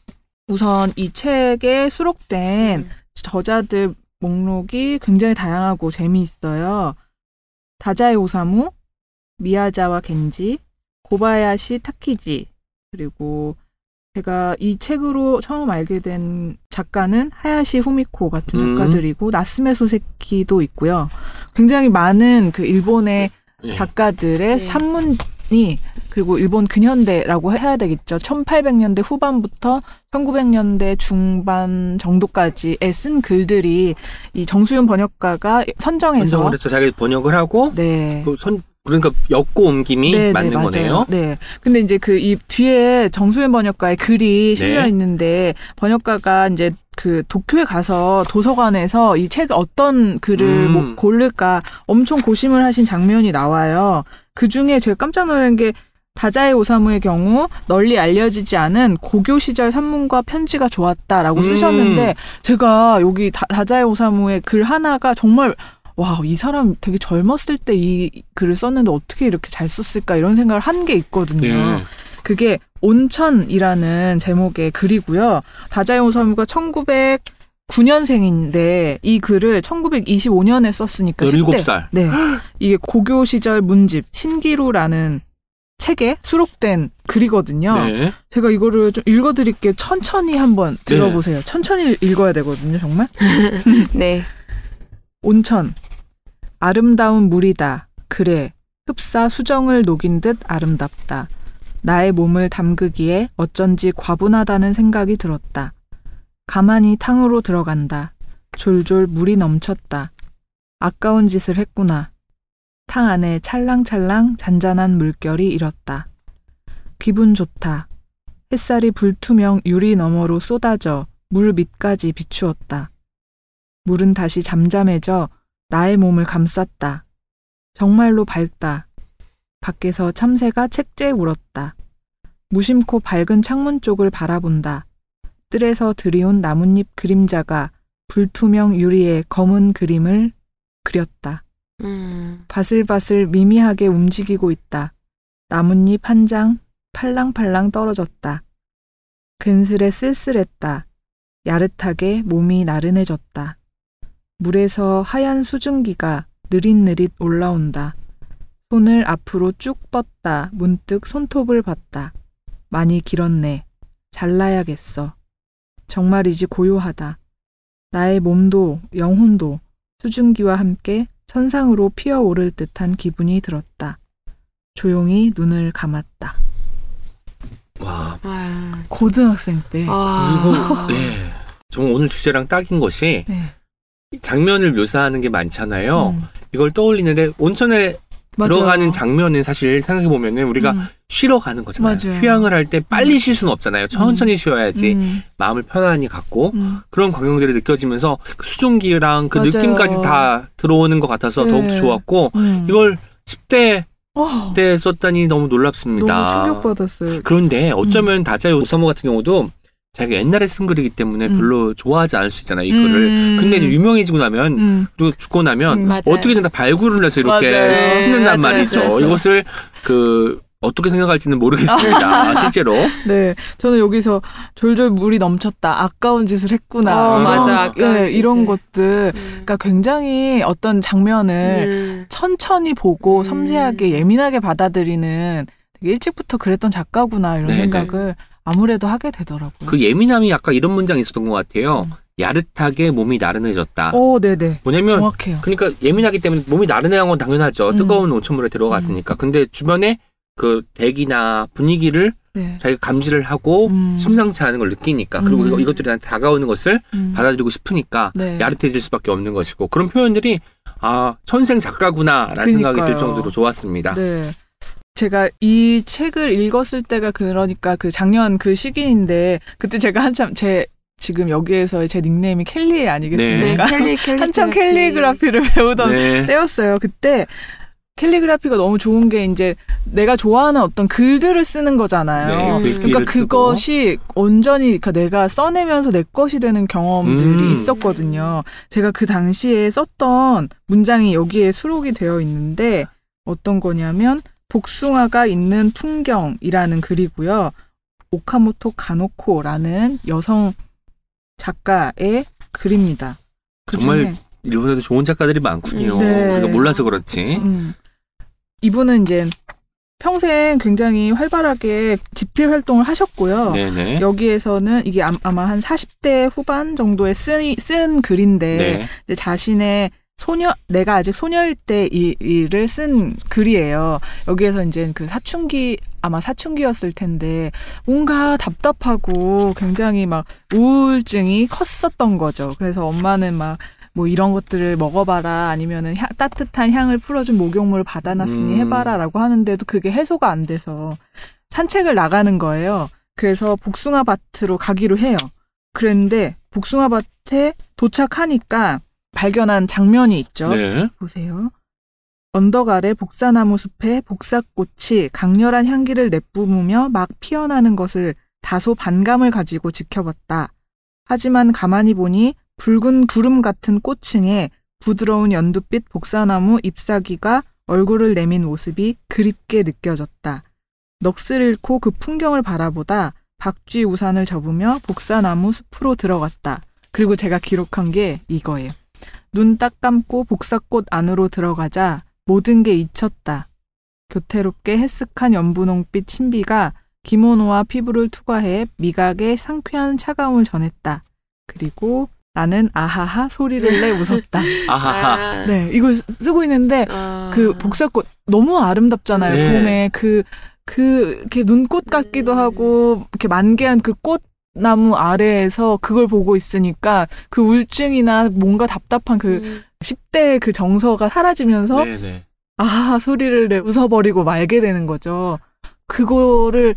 우선 이 책에 수록된
음.
저자들 목록이 굉장히 다양하고 재미있어요. 다자이 오사무, 미야자와 겐지, 고바야시 타키지, 그리고 제가 이 책으로 처음 알게 된 작가는 하야시 후미코 같은
음.
작가들이고 나스메 소세키도 있고요. 굉장히 많은 그 일본의
예.
작가들의
네.
산문이 그리고 일본 근현대라고 해야 되겠죠. 1800년대 후반부터 1900년대 중반 정도까지에 쓴 글들이 이 정수윤 번역가가 선정해서
선정을 해서 자기 번역을 하고
네.
그 선, 그러니까 엮고 옮김이
네,
맞는
네, 맞아요.
거네요.
네. 근데 이제 그 이 뒤에 정수현 번역가의 글이 실려
네.
있는데 번역가가 이제 그 도쿄에 가서 도서관에서 이 책을 어떤 글을
음.
뭐 고를까 엄청 고심을 하신 장면이 나와요. 그 중에 제가 깜짝 놀란 게 다자의 오사무의 경우 널리 알려지지 않은 고교 시절 산문과 편지가 좋았다라고
음.
쓰셨는데 제가 여기 다, 다자의 오사무의 글 하나가 정말 와, 이 사람 되게 젊었을 때 이 글을 썼는데 어떻게 이렇게 잘 썼을까 이런 생각을 한 게 있거든요.
네.
그게 온천이라는 제목의 글이고요. 다자의 오사무가 1909년생인데 이 글을 1925년에 썼으니까 10대.
17살.
네. 이게 고교 시절 문집 신기루라는 책에 수록된 글이거든요.
네.
제가 이거를 좀 읽어드릴게요. 천천히 한번
네.
들어보세요. 천천히 읽어야 되거든요, 정말.
네.
온천. 아름다운 물이다. 그래. 흡사 수정을 녹인 듯 아름답다. 나의 몸을 담그기에 어쩐지 과분하다는 생각이 들었다. 가만히 탕으로 들어간다. 졸졸 물이 넘쳤다. 아까운 짓을 했구나. 탕 안에 찰랑찰랑 잔잔한 물결이 일었다. 기분 좋다. 햇살이 불투명 유리 너머로 쏟아져 물 밑까지 비추었다. 물은 다시 잠잠해져 나의 몸을 감쌌다. 정말로 밝다. 밖에서 참새가 책제 울었다. 무심코 밝은 창문 쪽을 바라본다. 뜰에서 들이온 나뭇잎 그림자가 불투명 유리에 검은 그림을 그렸다.
음.
바슬바슬 미미하게 움직이고 있다. 나뭇잎 한 장 팔랑팔랑 떨어졌다. 근슬에 쓸쓸했다. 야릇하게 몸이 나른해졌다. 물에서 하얀 수증기가 느릿느릿 올라온다. 손을 앞으로 쭉 뻗다 문득 손톱을 봤다. 많이 길었네. 잘라야겠어. 정말이지 고요하다. 나의 몸도 영혼도 수증기와 함께 천상으로 피어오를 듯한 기분이 들었다. 조용히 눈을 감았다.
와.
와.
고등학생 때.
아.
그리고 네. 정말 오늘 주제랑 딱인 것이
네.
장면을 묘사하는 게 많잖아요.
음,
이걸 떠올리는데 온천에
맞아요.
들어가는 장면은 사실 생각해 보면은 우리가
음,
쉬러 가는 거잖아요.
맞아요.
휴양을 할 때 빨리 쉴 수는 없잖아요. 천천히 쉬어야지
음,
마음을 편안히 갖고
음.
그런 광경들이 느껴지면서 그 수증기랑 그
맞아요.
느낌까지 다 들어오는 것 같아서
네.
더욱 좋았고
음.
이걸 10대
어,
때 썼다니 너무 놀랍습니다.
너무 충격받았어요.
그런데 어쩌면 다자의 오사무 같은 경우도 자기가 옛날에 쓴 글이기 때문에
음.
별로 좋아하지 않을 수 있잖아요, 이 글을.
음.
근데 이제 유명해지고 나면
음.
또 죽고 나면
음.
어떻게든 다 발굴을 해서 이렇게
맞아요.
쓰는단
맞아요.
말이죠.
맞아요.
이것을 그 어떻게 생각할지는 모르겠습니다. 실제로.
네, 저는 여기서 졸졸 물이 넘쳤다. 아까운 짓을 했구나.
어,
이런,
맞아. 아까운
예, 이런. 것들.
음.
그러니까 굉장히 어떤 장면을
음.
천천히 보고
음.
섬세하게 예민하게 받아들이는 되게 일찍부터 그랬던 작가구나 이런
네네.
생각을 아무래도 하게 되더라고요.
그 예민함이 약간 이런 문장이 있었던 것 같아요.
음.
야릇하게 몸이 나른해졌다.
오, 네네.
뭐냐면
정확해요.
그러니까 예민하기 때문에 몸이 나른해한 건 당연하죠.
음.
뜨거운 온천물에 들어갔으니까. 근데 주변에 그 대기나 분위기를
네.
자기가 감지를 하고
음.
심상치 않은 걸 느끼니까 그리고
음.
이것들이 나한테 다가오는 것을
음.
받아들이고 싶으니까
네.
야릇해질 수밖에 없는 것이고 그런 표현들이 아 천생 작가구나라는 생각이 들
그러니까요.
정도로 좋았습니다.
네. 제가 이 책을 읽었을 때가 그러니까 그 작년 그 시기인데 그때 제가 한참 제 지금 여기에서의 제 닉네임이 켈리
네,
아니겠습니까?
캘리 캘리
한참 캘리그라피를 배우던
네.
때였어요. 그때 캘리그라피가 너무 좋은 게 이제 내가 좋아하는 어떤 글들을 쓰는 거잖아요.
네, 글귀를
그러니까
쓰고.
그것이 온전히 그러니까 내가 써내면서 내 것이 되는 경험들이
음.
있었거든요. 제가 그 당시에 썼던 문장이 여기에 수록이 되어 있는데 어떤 거냐면 복숭아가 있는 풍경이라는 글이고요. 오카모토 가노코라는 여성 작가의 글입니다. 그
정말 일본에도 좋은 작가들이 많군요.
네.
우리가 몰라서 그렇지.
음. 이분은 이제 평생 굉장히 활발하게 집필 활동을 하셨고요.
네네.
여기에서는 이게 암- 아마 한 40대 후반 정도에 쓴, 쓴 글인데
네.
자신의 소녀 내가 아직 소녀일 때 이 일을 쓴 글이에요. 여기에서 이제 그 사춘기 아마 사춘기였을 텐데 뭔가 답답하고 굉장히 막 우울증이 컸었던 거죠. 그래서 엄마는 막 뭐 이런 것들을 먹어봐라 아니면은 향- 따뜻한 향을 풀어준 목욕물을 받아놨으니
음.
해봐라라고 하는데도 그게 해소가 안 돼서 산책을 나가는 거예요. 그래서 복숭아 밭으로 가기로 해요. 그랬는데 복숭아 밭에 도착하니까 발견한 장면이 있죠.
네.
보세요. 언덕 아래 복사나무 숲에 복사꽃이 강렬한 향기를 내뿜으며 막 피어나는 것을 다소 반감을 가지고 지켜봤다. 하지만 가만히 보니 붉은 구름 같은 꽃층에 부드러운 연두빛 복사나무 잎사귀가 얼굴을 내민 모습이 그립게 느껴졌다. 넋을 잃고 그 풍경을 바라보다 박쥐 우산을 접으며 복사나무 숲으로 들어갔다. 그리고 제가 기록한 게 이거예요. 눈 딱 감고 복사꽃 안으로 들어가자 모든 게 잊혔다. 교태롭게 햇슥한 연분홍빛 신비가 기모노와 피부를 투과해 미각에 상쾌한 차가움을 전했다. 그리고 나는 아하하 소리를 내 웃었다.
아하하.
아,
네, 이걸 쓰- 쓰고 있는데
아.
그 복사꽃 너무 아름답잖아요.
네.
봄에 그, 그, 이렇게 눈꽃 같기도
음.
하고, 이렇게 만개한 그 꽃 나무 아래에서 그걸 보고 있으니까 그 우울증이나 뭔가 답답한 그
음.
10대의 그 정서가 사라지면서
네네.
아 소리를 내 웃어버리고 말게 되는 거죠. 그거를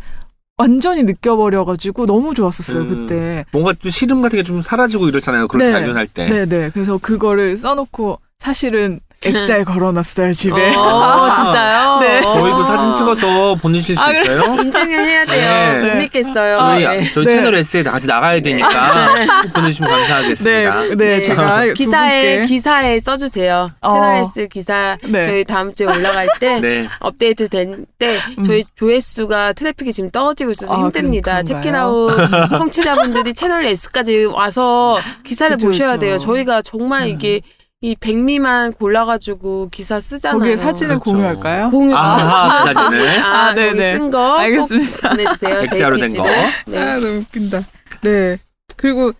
완전히 느껴버려가지고 너무 좋았었어요
음.
그때.
뭔가 또 시름 같은 게 좀 사라지고 이러잖아요. 그걸
네.
발견할 때.
네네. 그래서 그거를 써놓고 사실은 액자에 걸어놨어요 집에.
어, 진짜요?
네.
저희 그
어.
사진 찍어서 보내주실 수
아, 그래?
있어요?
인증을 해야 돼요.
네.
못 믿겠어요.
저희,
네.
저희
네.
채널 S에 같이 나가야 되니까 꼭 보내주시면 감사하겠습니다.
네, 네,
네.
제가 두
기사에 기사에 써주세요.
어.
채널 S 기사
네.
저희 다음 주에 올라갈 때
네.
업데이트 된때
음.
저희 조회수가 트래픽이 지금 떨어지고 있어서
아,
힘듭니다. 체키라웃 청취자분들이 채널 S까지 와서 기사를
그쵸,
보셔야
그쵸.
돼요. 저희가 정말
음.
이게 이 백미만 골라가지고 기사 쓰잖아요.
거기에 사진을
그렇죠.
공유할까요?
공유
아하, 그 사진을.
아,
아, 네네.
쓴거
알겠습니다.
보내주세요.
액자로 된. 거.
네.
아, 너무 웃긴다. 네. 그리고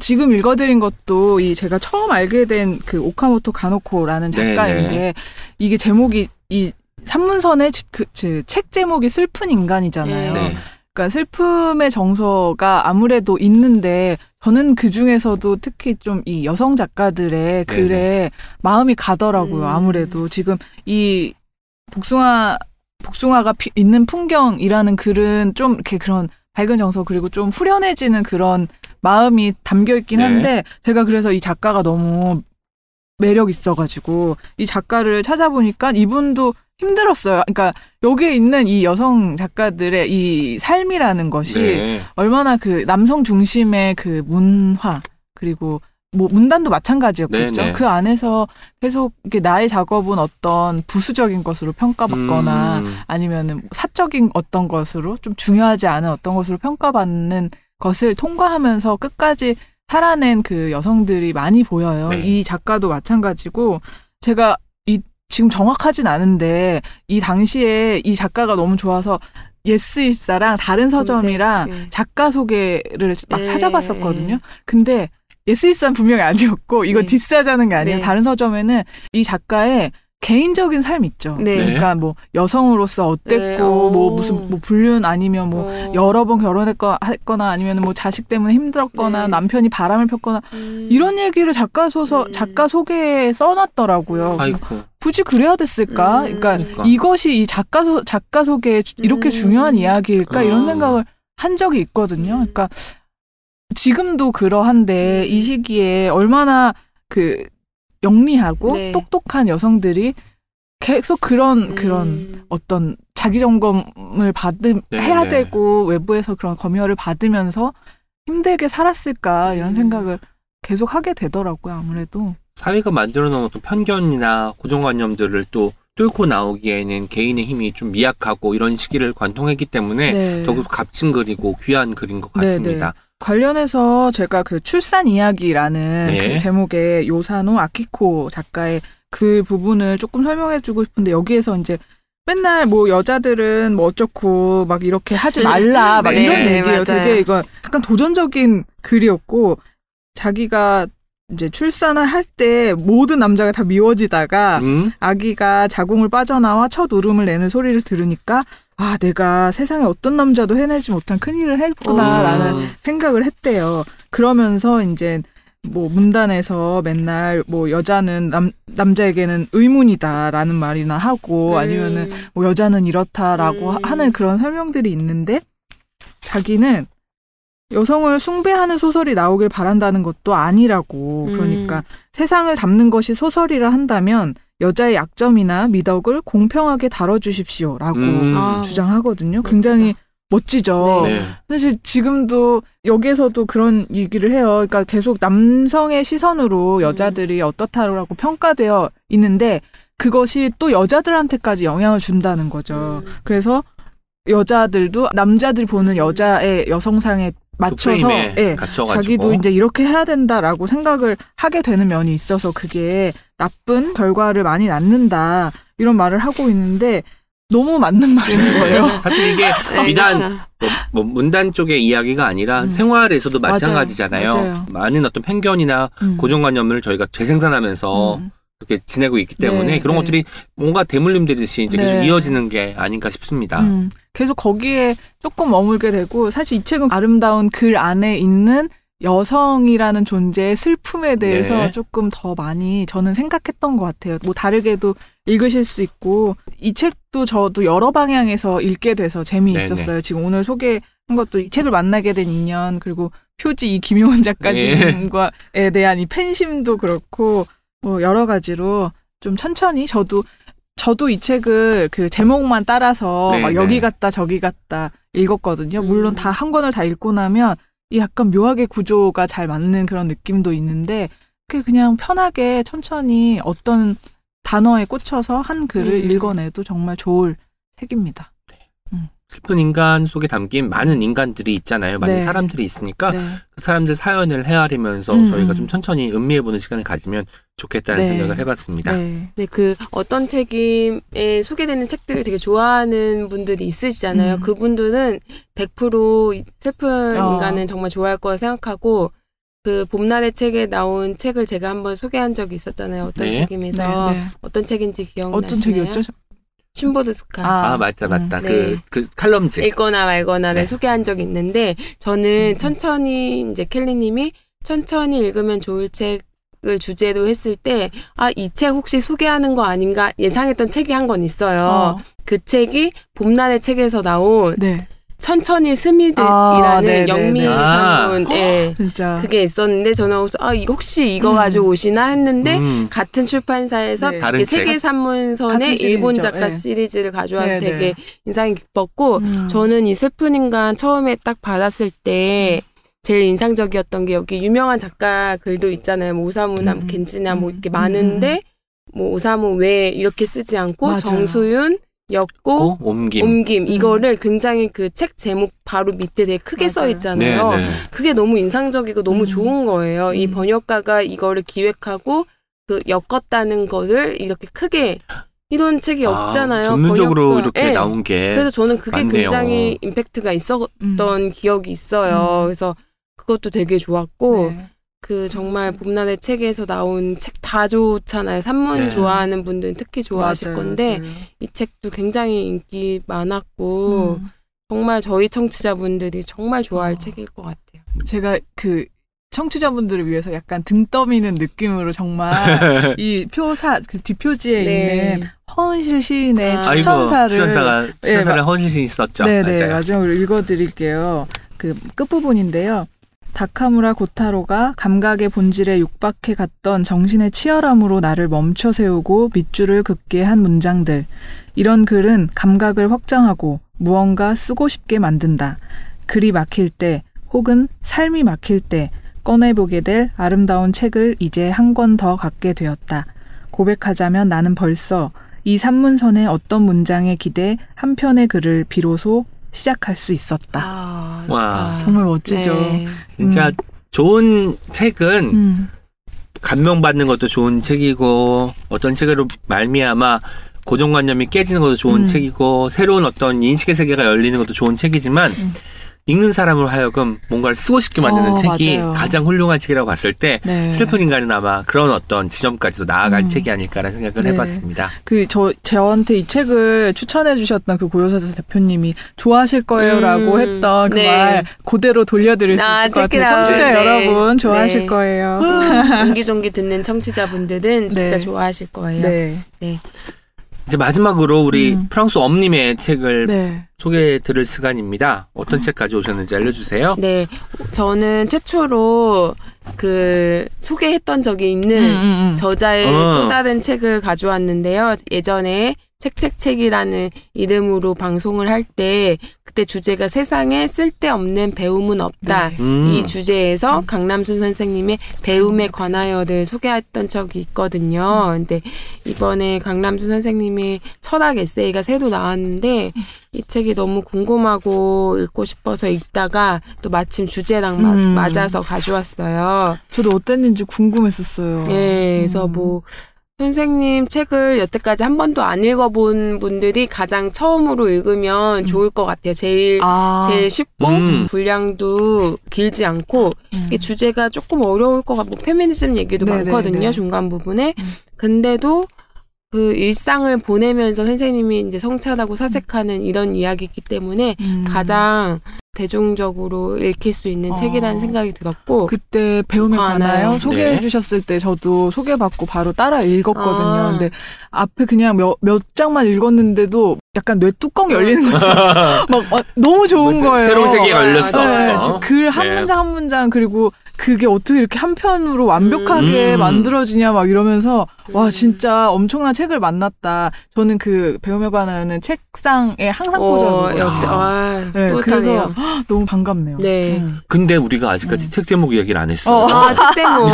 지금 읽어드린 것도 이 제가 처음 알게 된 그 오카모토 가노코라는
네네.
작가인데 이게 제목이 이 산문선의 지- 그, 그, 책 제목이 슬픈 인간이잖아요.
네.
네.
그러니까 슬픔의 정서가 아무래도 있는데 저는 그 중에서도 특히 좀 이 여성 작가들의 글에 마음이 가더라고요.
음.
아무래도 지금 이 복숭아 복숭아가 피, 있는 풍경이라는 글은 좀 이렇게 그런 밝은 정서 그리고 좀 후련해지는 그런 마음이 담겨 있긴
네.
한데 제가 그래서 이 작가가 너무 매력 있어가지고 이 작가를 찾아보니까 이분도 힘들었어요. 그러니까 여기에 있는 이 여성 작가들의 이 삶이라는 것이
네.
얼마나 그 남성 중심의 그 문화 그리고 뭐 문단도 마찬가지였겠죠.
네네.
그 안에서 계속 이렇게 나의 작업은 어떤 부수적인 것으로 평가받거나
음,
아니면은 사적인 어떤 것으로 좀 중요하지 않은 어떤 것으로 평가받는 것을 통과하면서 끝까지 살아낸 그 여성들이 많이 보여요.
네.
이 작가도 마찬가지고 제가 이 지금 정확하진 않은데 이 당시에 이 작가가 너무 좋아서 예스 이십사랑 다른 서점이랑
네.
작가 소개를 막
네,
찾아봤었거든요.
네.
근데 예스 이십사는 분명히 아니었고 이거
네.
디스하자는 게 아니라
네.
다른 서점에는 이 작가의 개인적인 삶이 있죠.
네.
그러니까 뭐 여성으로서 어땠고
네,
뭐
오.
무슨 뭐 불륜 아니면 뭐
어.
여러 번 결혼했거나 했거나 아니면 뭐 자식 때문에 힘들었거나
네.
남편이 바람을 폈거나
음.
이런 얘기를 작가 소설
음.
작가 소개에 써놨더라고요.
아이고.
굳이 그래야 됐을까?
음.
그러니까
그러니까.
이것이 이 작가 소 작가 소개에 이렇게
음.
중요한 이야기일까 이런
음.
생각을 한 적이 있거든요. 그러니까 지금도 그러한데
음.
이 시기에 얼마나 그 영리하고
네.
똑똑한 여성들이 계속 그런
음.
그런 어떤 자기 점검을 받음
네,
해야
네.
되고 외부에서 그런 검열을 받으면서 힘들게 살았을까 이런
음.
생각을 계속 하게 되더라고요. 아무래도
사회가 만들어 놓은 어떤 편견이나 고정관념들을 또 뚫고 나오기에는 개인의 힘이 좀 미약하고 이런 시기를 관통했기 때문에
네.
더욱 값진 글이고 귀한 글인 것
네,
같습니다.
관련해서 제가 그 출산 이야기라는
네.
그 제목의 요사노 아키코 작가의 그 부분을 조금 설명해주고 싶은데 여기에서 이제 맨날 뭐 여자들은 뭐 어쩌고 막 이렇게 하지 말라 막
네,
이런
네,
얘기예요.
맞아요.
되게 이거 약간 도전적인 글이었고 자기가 이제 출산을 할 때 모든 남자가 다 미워지다가
음?
아기가 자궁을 빠져나와 첫 울음을 내는 소리를 들으니까 아 내가 세상에 어떤 남자도 해내지 못한 큰일을 했구나라는
음.
생각을 했대요. 그러면서 이제 뭐 문단에서 맨날 뭐 여자는 남 남자에게는 의문이다라는 말이나 하고 아니면은 뭐 여자는 이렇다라고
음.
하는 그런 설명들이 있는데 자기는 여성을 숭배하는 소설이 나오길 바란다는 것도 아니라고
음.
그러니까 세상을 담는 것이 소설이라 한다면 여자의 약점이나 미덕을 공평하게 다뤄주십시오라고
음.
아,
주장하거든요. 굉장히 멋지죠.
네.
네.
사실 지금도 여기에서도 그런 얘기를 해요. 그러니까 계속 남성의 시선으로 여자들이 어떻다라고 평가되어 있는데 그것이 또 여자들한테까지 영향을 준다는 거죠.
음.
그래서 여자들도 남자들이 보는 여자의 여성상에 맞춰서
그
예, 자기도 이제 이렇게 해야 된다라고 생각을 하게 되는 면이 있어서 그게 나쁜 결과를 많이 낳는다 이런 말을 하고 있는데 너무 맞는 말인 거예요.
사실 이게
네,
비단
그렇죠.
뭐, 뭐 문단 쪽의 이야기가 아니라
음.
생활에서도
맞아요.
마찬가지잖아요.
맞아요.
많은 어떤 편견이나
음.
고정관념을 저희가 재생산하면서
음.
그렇게 지내고 있기 때문에
네,
그런
네.
것들이 뭔가 대물림 되듯이 이제 계속
네.
이어지는 게 아닌가 싶습니다.
음, 계속 거기에 조금 머물게 되고 사실 이 책은 아름다운 글 안에 있는 여성이라는 존재의 슬픔에 대해서
네.
조금 더 많이 저는 생각했던 것 같아요. 뭐 다르게도 읽으실 수 있고 이 책도 저도 여러 방향에서 읽게 돼서 재미있었어요. 지금 오늘 소개한 것도 이 책을 만나게 된 인연 그리고 표지 이 김용원 작가님과에 대한 이 팬심도 그렇고 뭐 여러 가지로 좀 천천히 저도 저도 이 책을 그 제목만 따라서
네,
막
네.
여기 갔다 저기 갔다 읽었거든요. 물론
음.
다한 권을 다 읽고 나면 이 약간 묘하게 구조가 잘 맞는 그런 느낌도 있는데 그 그냥 편하게 천천히 어떤 단어에 꽂혀서 한 글을
음.
읽어내도 정말 좋을 책입니다.
슬픈 인간 속에 담긴 많은 인간들이 있잖아요. 많은
네.
사람들이 있으니까
네.
그 사람들 사연을 헤아리면서
음,
저희가
음.
좀 천천히 음미해보는 시간을 가지면 좋겠다는
네.
생각을 해봤습니다.
네.
네, 그 어떤 책임에 소개되는 책들을 되게 좋아하는 분들이 있으시잖아요.
음.
그분들은 100% 슬픈
어.
인간은 정말 좋아할 거라 생각하고 그 봄날의 책에 나온 책을 제가 한번 소개한 적이 있었잖아요. 어떤
네.
책임에서
네, 네.
어떤 책인지 기억나시나요?
어떤 책이었죠?
슈보드스카.
아, 맞다, 맞다.
음.
그,
네.
그 칼럼즈.
읽거나 말거나를
네.
소개한 적이 있는데 저는
음.
천천히 이제 켈리님이 천천히 읽으면 좋을 책 을 주제로 했을 때 아 이 책 혹시 소개하는 거 아닌가 예상했던 책이 한건 있어요.
어,
그 책이 봄날의 책에서 나온
네.
천천히 스미드이라는
아, 네, 네,
영미
네.
산문 예
진짜.
그게 있었는데 저는 아 이- 혹시 이거
음.
가지고 오시나 했는데
음,
같은 출판사에서
네.
세계 산문선의. 일본 작가
네.
시리즈를 가져와서
네,
되게
네.
인상이 깊었고
음.
저는 이 슬픈 인간 처음에 딱 받았을 때 제일 인상적이었던 게 여기 유명한 작가 글도 있잖아요. 뭐 오사무나 뭐
음,
겐지나 뭐
음,
이렇게
음,
많은데 뭐 오사무 왜 이렇게 쓰지 않고
맞아요.
정수윤, 였고
고 옮김.
옮김
음.
이거를 굉장히 그 책 제목 바로 밑에 되게 크게
맞아요.
써
네,
있잖아요.
네.
그게 너무 인상적이고 너무
음.
좋은 거예요. 이
음.
번역가가 이거를 기획하고 그 엮었다는 것을 이렇게 크게 이런 책이
아,
없잖아요.
전문적으로
번역가.
이렇게
예.
나온 게
그래서 저는 그게
많네요.
굉장히 임팩트가 있었던
음.
기억이 있어요.
음.
그래서 그것도 되게 좋았고
네.
그 정말 봄날의 책에서 나온 책 다 좋잖아요. 산문
네.
좋아하는 분들은 특히 좋아하실
맞아요,
건데
맞아요.
이 책도 굉장히 인기 많았고
음.
정말 저희 청취자분들이 정말 좋아할
어.
책일 것 같아요.
제가 그 청취자분들을 위해서 약간 등 떠미는 느낌으로 정말 이 표사 그 뒷표지에 있는 허은실 시인의
아.
추천사를
추천사가 추천사를
예,
허신신 있었죠.
네네
맞아요.
마지막으로 읽어드릴게요. 그 끝부분인데요. 다카무라 고타로가 감각의 본질에 육박해 갔던 정신의 치열함으로 나를 멈춰 세우고 밑줄을 긋게 한 문장들. 이런 글은 감각을 확장하고 무언가 쓰고 싶게 만든다. 글이 막힐 때 혹은 삶이 막힐 때 꺼내보게 될 아름다운 책을 이제 한 권 더 갖게 되었다. 고백하자면 나는 벌써 이 산문선의 어떤 문장에 기대 한 편의 글을 비로소 시작할 수 있었다.
아,
와.
정말 멋지죠.
네.
진짜
음.
좋은 책은
음.
감명받는 것도 좋은 책이고 어떤 책으로 말미암아 고정관념이 깨지는 것도 좋은
음.
책이고 새로운 어떤 인식의 세계가 열리는 것도 좋은 책이지만
음.
읽는 사람으로 하여금 뭔가를 쓰고 싶게 만드는
어,
책이
맞아요.
가장 훌륭한 책이라고 봤을 때
네.
슬픈 인간은 아마 그런 어떤 지점까지도 나아갈
음.
책이 아닐까라는 생각을
네.
해봤습니다.
그 저 저한테 이 책을 추천해 주셨던 그 고요사자 대표님이 좋아하실 거예요라고
음,
했던 그
네.
말 그대로 돌려드릴 수
아,
있을 것 같아요. 청취자
네.
여러분 좋아하실
네.
거예요.
옹기종기 듣는 청취자분들은 진짜
네.
좋아하실 거예요.
네.
이제 마지막으로 우리
음.
프랑스 엄님의 책을
네.
소개해 드릴 시간입니다. 어떤 책 가져오셨는지 알려주세요.
네, 저는 최초로 그 소개했던 적이 있는
음, 음, 음.
저자의
어.
또 다른 책을 가져왔는데요. 예전에 책책책이라는 이름으로 방송을 할 때 그때 주제가 세상에 쓸데없는 배움은 없다.
네.
음.
이 주제에서 강남순 선생님의 배움에 관하여를 소개했던 적이 있거든요. 근데 이번에 강남순 선생님의 철학 에세이가 새로 나왔는데 이 책이 너무 궁금하고 읽고 싶어서 읽다가 또 마침 주제랑 마-
음.
맞아서 가져왔어요.
저도 어땠는지 궁금했었어요.
예, 그래서
음.
뭐 선생님 책을 여태까지 한 번도 안 읽어본 분들이 가장 처음으로 읽으면
음.
좋을 것 같아요. 제일
아,
제일 쉽고
음.
분량도 길지 않고
음.
이 주제가 조금 어려울 것 같고 페미니즘 얘기도
네네네.
많거든요 중간 부분에
음.
근데도 그 일상을 보내면서 선생님이 이제 성찰하고 사색하는 이런 이야기이기 때문에
음.
가장 대중적으로 읽힐 수 있는
어.
책이라는 생각이 들었고
그때 배움에
관하여.
관하여 소개해
네.
주셨을 때 저도 소개받고 바로 따라 읽었거든요.
아.
근데 앞에 그냥 몇, 몇 장만 읽었는데도 약간 뇌 뚜껑이 열리는 거죠. 막 어, 너무 좋은
뭐지?
거예요.
새로운 세계가. 열렸어.
네,
어.
글한
네.
문장 한 문장 그리고 그게 어떻게 이렇게 한 편으로 완벽하게
음.
만들어지냐 막 이러면서 와
음.
진짜 엄청난 책을 만났다. 저는 그 배움에 관하여는 책상에 항상
어,
꽂아두고
역시 와
네. 그래서 너무 반갑네요.
네.
음.
근데 우리가 아직까지 책 제목 얘기를 안 했어요.
어.
아, 책 제목.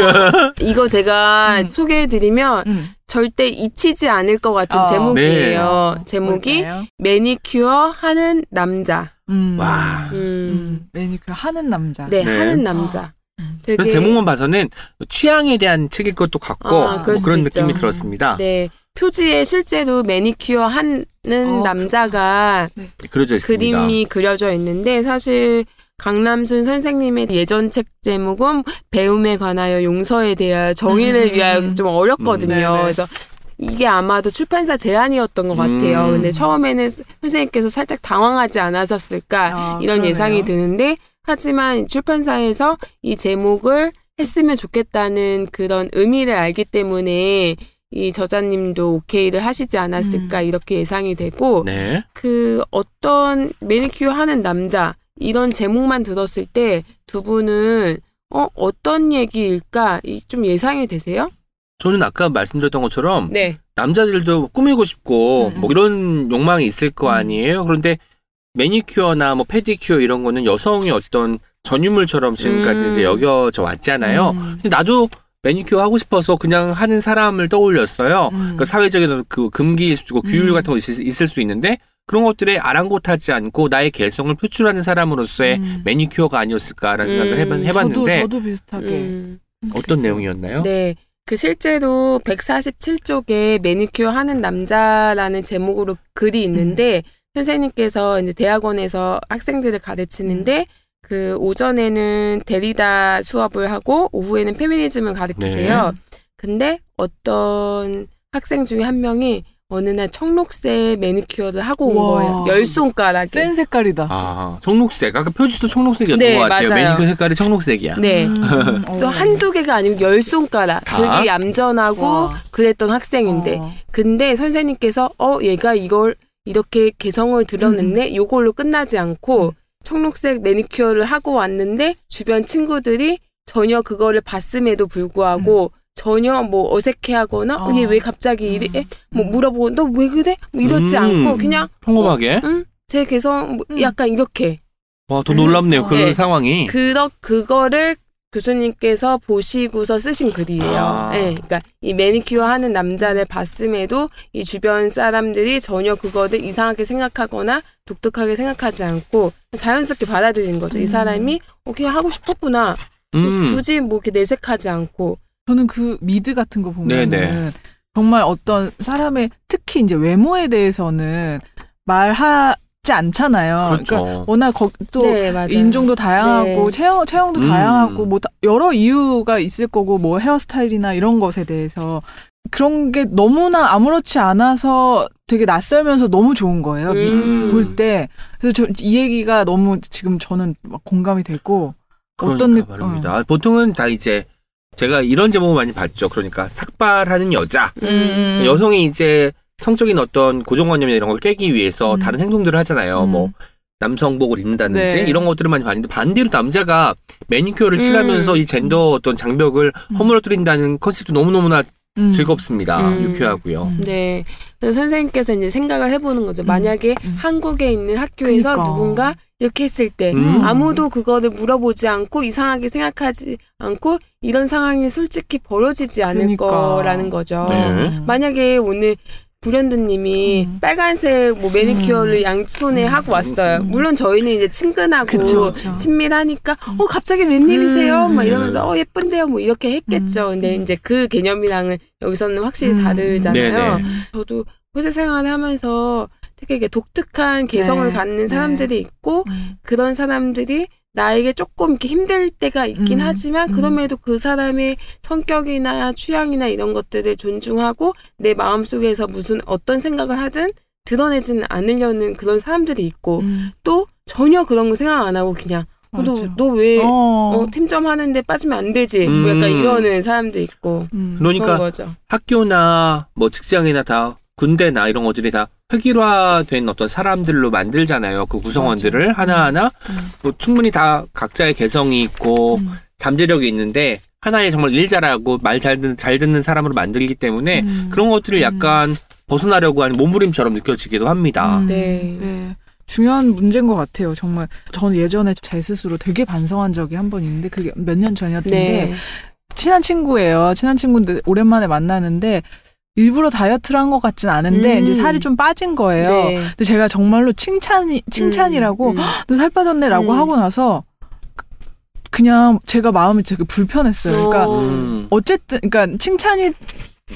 이거 제가
음.
소개해드리면
음.
절대 잊히지 않을 것 같은
어.
제목이에요.
네.
제목이
뭘까요?
매니큐어 하는 남자.
음.
와.
음.
음, 매니큐어 하는 남자.
네,
네.
하는 남자.
음.
되게
그래서 제목만 봐서는 취향에 대한 책일 것도 같고
아,
뭐 그런
있죠.
느낌이 들었습니다.
네. 표지에 실제로 매니큐어 하는
어,
남자가
그려져 있습니다.
그림이 그려져 있는데 사실 강남순 선생님의 예전 책 제목은 배움에 관하여 용서에 대하여 정의를
음.
위하여 좀 어렵거든요.
음, 네네.
그래서 이게 아마도 출판사 제안이었던 것 같아요.
음.
근데 처음에는 선생님께서 살짝 당황하지 않았었을까
아,
이런
그러네요.
예상이 드는데 하지만 출판사에서 이 제목을 했으면 좋겠다는 그런 의미를 알기 때문에 이 저자님도 오케이를 하시지 않았을까 이렇게 예상이 되고
네.
그 어떤 매니큐어 하는 남자 이런 제목만 들었을 때 두 분은 어 어떤 얘기일까 이- 좀 예상이 되세요?
저는 아까 말씀드렸던 것처럼
네.
남자들도 꾸미고 싶고
음.
뭐 이런 욕망이 있을 거
음.
아니에요. 그런데 매니큐어나 뭐 페디큐어 이런 거는 여성의 어떤 전유물처럼 지금까지
음.
이제 여겨져 왔잖아요.
음.
나도 매니큐어 하고 싶어서 그냥 하는 사람을 떠올렸어요.
음.
그 사회적인 그 금기일 수도 있고 규율
음.
같은 거 있을, 있을 수 있는데 그런 것들에 아랑곳하지 않고 나의 개성을 표출하는 사람으로서의
음.
매니큐어가 아니었을까라는 생각을 해봤,
음,
해봤는데
저도, 저도 비슷하게
음.
어떤 내용이었나요?
네. 그 실제로 147쪽에 매니큐어 하는 남자라는 제목으로 글이 있는데 선생님께서 이제 대학원에서 학생들을 가르치는데 그 오전에는 데리다 수업을 하고 오후에는 페미니즘을 가르치세요. 근데 어떤 학생 중에 한 명이 어느 날 청록색 매니큐어를 하고 온
우와.
거예요. 열 손가락에.
센 색깔이다.
아, 청록색. 아까 표지도 청록색이었던
네,
것 같아요.
맞아요.
매니큐어 색깔이 청록색이야.
네.
음.
또
어.
한두 개가 아니고 열 손가락.
다?
되게 얌전하고
와.
그랬던 학생인데
어.
근데 선생님께서 어 얘가 이걸 이렇게 개성을 드러냈네 요걸로 끝나지 않고
음.
청록색 매니큐어를 하고 왔는데 주변 친구들이 전혀 그거를 봤음에도 불구하고 전혀 뭐 어색해하거나
어.
얘왜 갑자기 이래
음.
뭐 물어보고 너 왜 그래 뭐 이러지
음.
않고 그냥
평범하게.
응? 제 개성 뭐
음.
약간 이렇게
와, 더 놀랍네요. 그런
네.
상황이.
그러 그거를 교수님께서 보시고서 쓰신 글이에요.
아.
네, 그러니까 이 매니큐어 하는 남자를 봤음에도 이 주변 사람들이 전혀 그거를 이상하게 생각하거나 독특하게 생각하지 않고 자연스럽게 받아들이는 거죠. 이
음.
사람이 어, 그냥 하고 싶었구나.
음.
굳이 뭐 이렇게 내색하지 않고.
저는 그 미드 같은 거 보면은
네네.
정말 어떤 사람의 특히 이제 외모에 대해서는 말하 지 않잖아요.
그렇죠.
그러니까 워낙 거, 또
네.
인종도 다양하고
네.
체형 체형도
음.
다양하고 뭐 다- 여러 이유가 있을 거고 뭐 헤어스타일이나 이런 것에 대해서 그런 게 너무나 아무렇지 않아서 되게 낯설면서 너무 좋은 거예요. 미-
음.
볼 때. 그래서 저 이 얘기가 너무 지금 저는 막 공감이 되고
그러니까
어떤 느-
말입니다. 보통은 다 이제 제가 이런 제목을 많이 봤죠. 그러니까 삭발하는 여자.
음.
여성이 이제 성적인 어떤 고정관념이나 이런 걸 깨기 위해서
음.
다른 행동들을 하잖아요.
음.
뭐 남성복을 입는다든지
네.
이런 것들을 많이 봤는데 반대로 남자가 매니큐어를
음.
칠하면서 이 젠더 어떤 장벽을
음.
허물어뜨린다는 컨셉도 너무너무나
음.
즐겁습니다.
음.
유쾌하고요.
음.
네. 그래서 선생님께서 이제 생각을 해보는 거죠. 만약에
음.
한국에 있는 학교에서
그니까.
누군가 이렇게 했을 때
음.
아무도 그거를 물어보지 않고 이상하게 생각하지 않고 이런 상황이 솔직히 벌어지지 않을
그러니까.
거라는 거죠.
네.
만약에 오늘 불현듯님이
음.
빨간색 뭐 매니큐어를 양손에
음.
하고 왔어요.
음.
물론 저희는 이제 친근하고
그쵸, 그쵸.
친밀하니까 어 갑자기 웬일이세요?
음.
막 이러면서 어 예쁜데요? 뭐 이렇게 했겠죠.
음.
근데 이제 그 개념이랑은 여기서는 확실히
음.
다르잖아요.
네네.
저도 회사 생활을 하면서 되게 이게 독특한 개성을
네.
갖는 사람들이 있고
음.
그런 사람들이 나에게 조금 이렇게 힘들 때가 있긴
음,
하지만
음.
그럼에도 그 사람의 성격이나 취향이나 이런 것들을 존중하고 내 마음속에서 무슨 어떤 생각을 하든 드러내지는 않으려는 그런 사람들이 있고
음.
또 전혀 그런 거 생각 안 하고 그냥
맞아.
너너왜
어.
어, 팀점 하는데 빠지면 안 되지 뭐 약간
음.
이러는 사람도 있고
음.
그러니까. 학교나 뭐 직장이나 다 군대나 이런 것들이 다 획일화된 어떤 사람들로 만들잖아요. 그 구성원들을
맞아.
하나하나
음.
뭐 충분히 다 각자의 개성이 있고
음.
잠재력이 있는데 하나의 정말 일 잘하고 말 잘 듣는, 잘 듣는 사람으로 만들기 때문에
음.
그런 것들을
음.
약간 벗어나려고 하는 몸부림처럼 느껴지기도 합니다.
음.
네.
네. 중요한 문제인 것 같아요. 정말 저는 예전에 제 스스로 되게 반성한 적이 한 번 있는데 그게 몇 년 전이었는데
네.
친한 친구예요. 친한 친구인데 오랜만에 만나는데 일부러 다이어트를 한 것 같진 않은데
음.
이제 살이 좀 빠진 거예요.
네.
근데 제가 정말로 칭찬이 칭찬이라고
음, 음.
너살 빠졌네라고
음.
하고 나서 그- 그냥 제가 마음이 되게 불편했어요. 그러니까
어.
음.
어쨌든 그러니까 칭찬이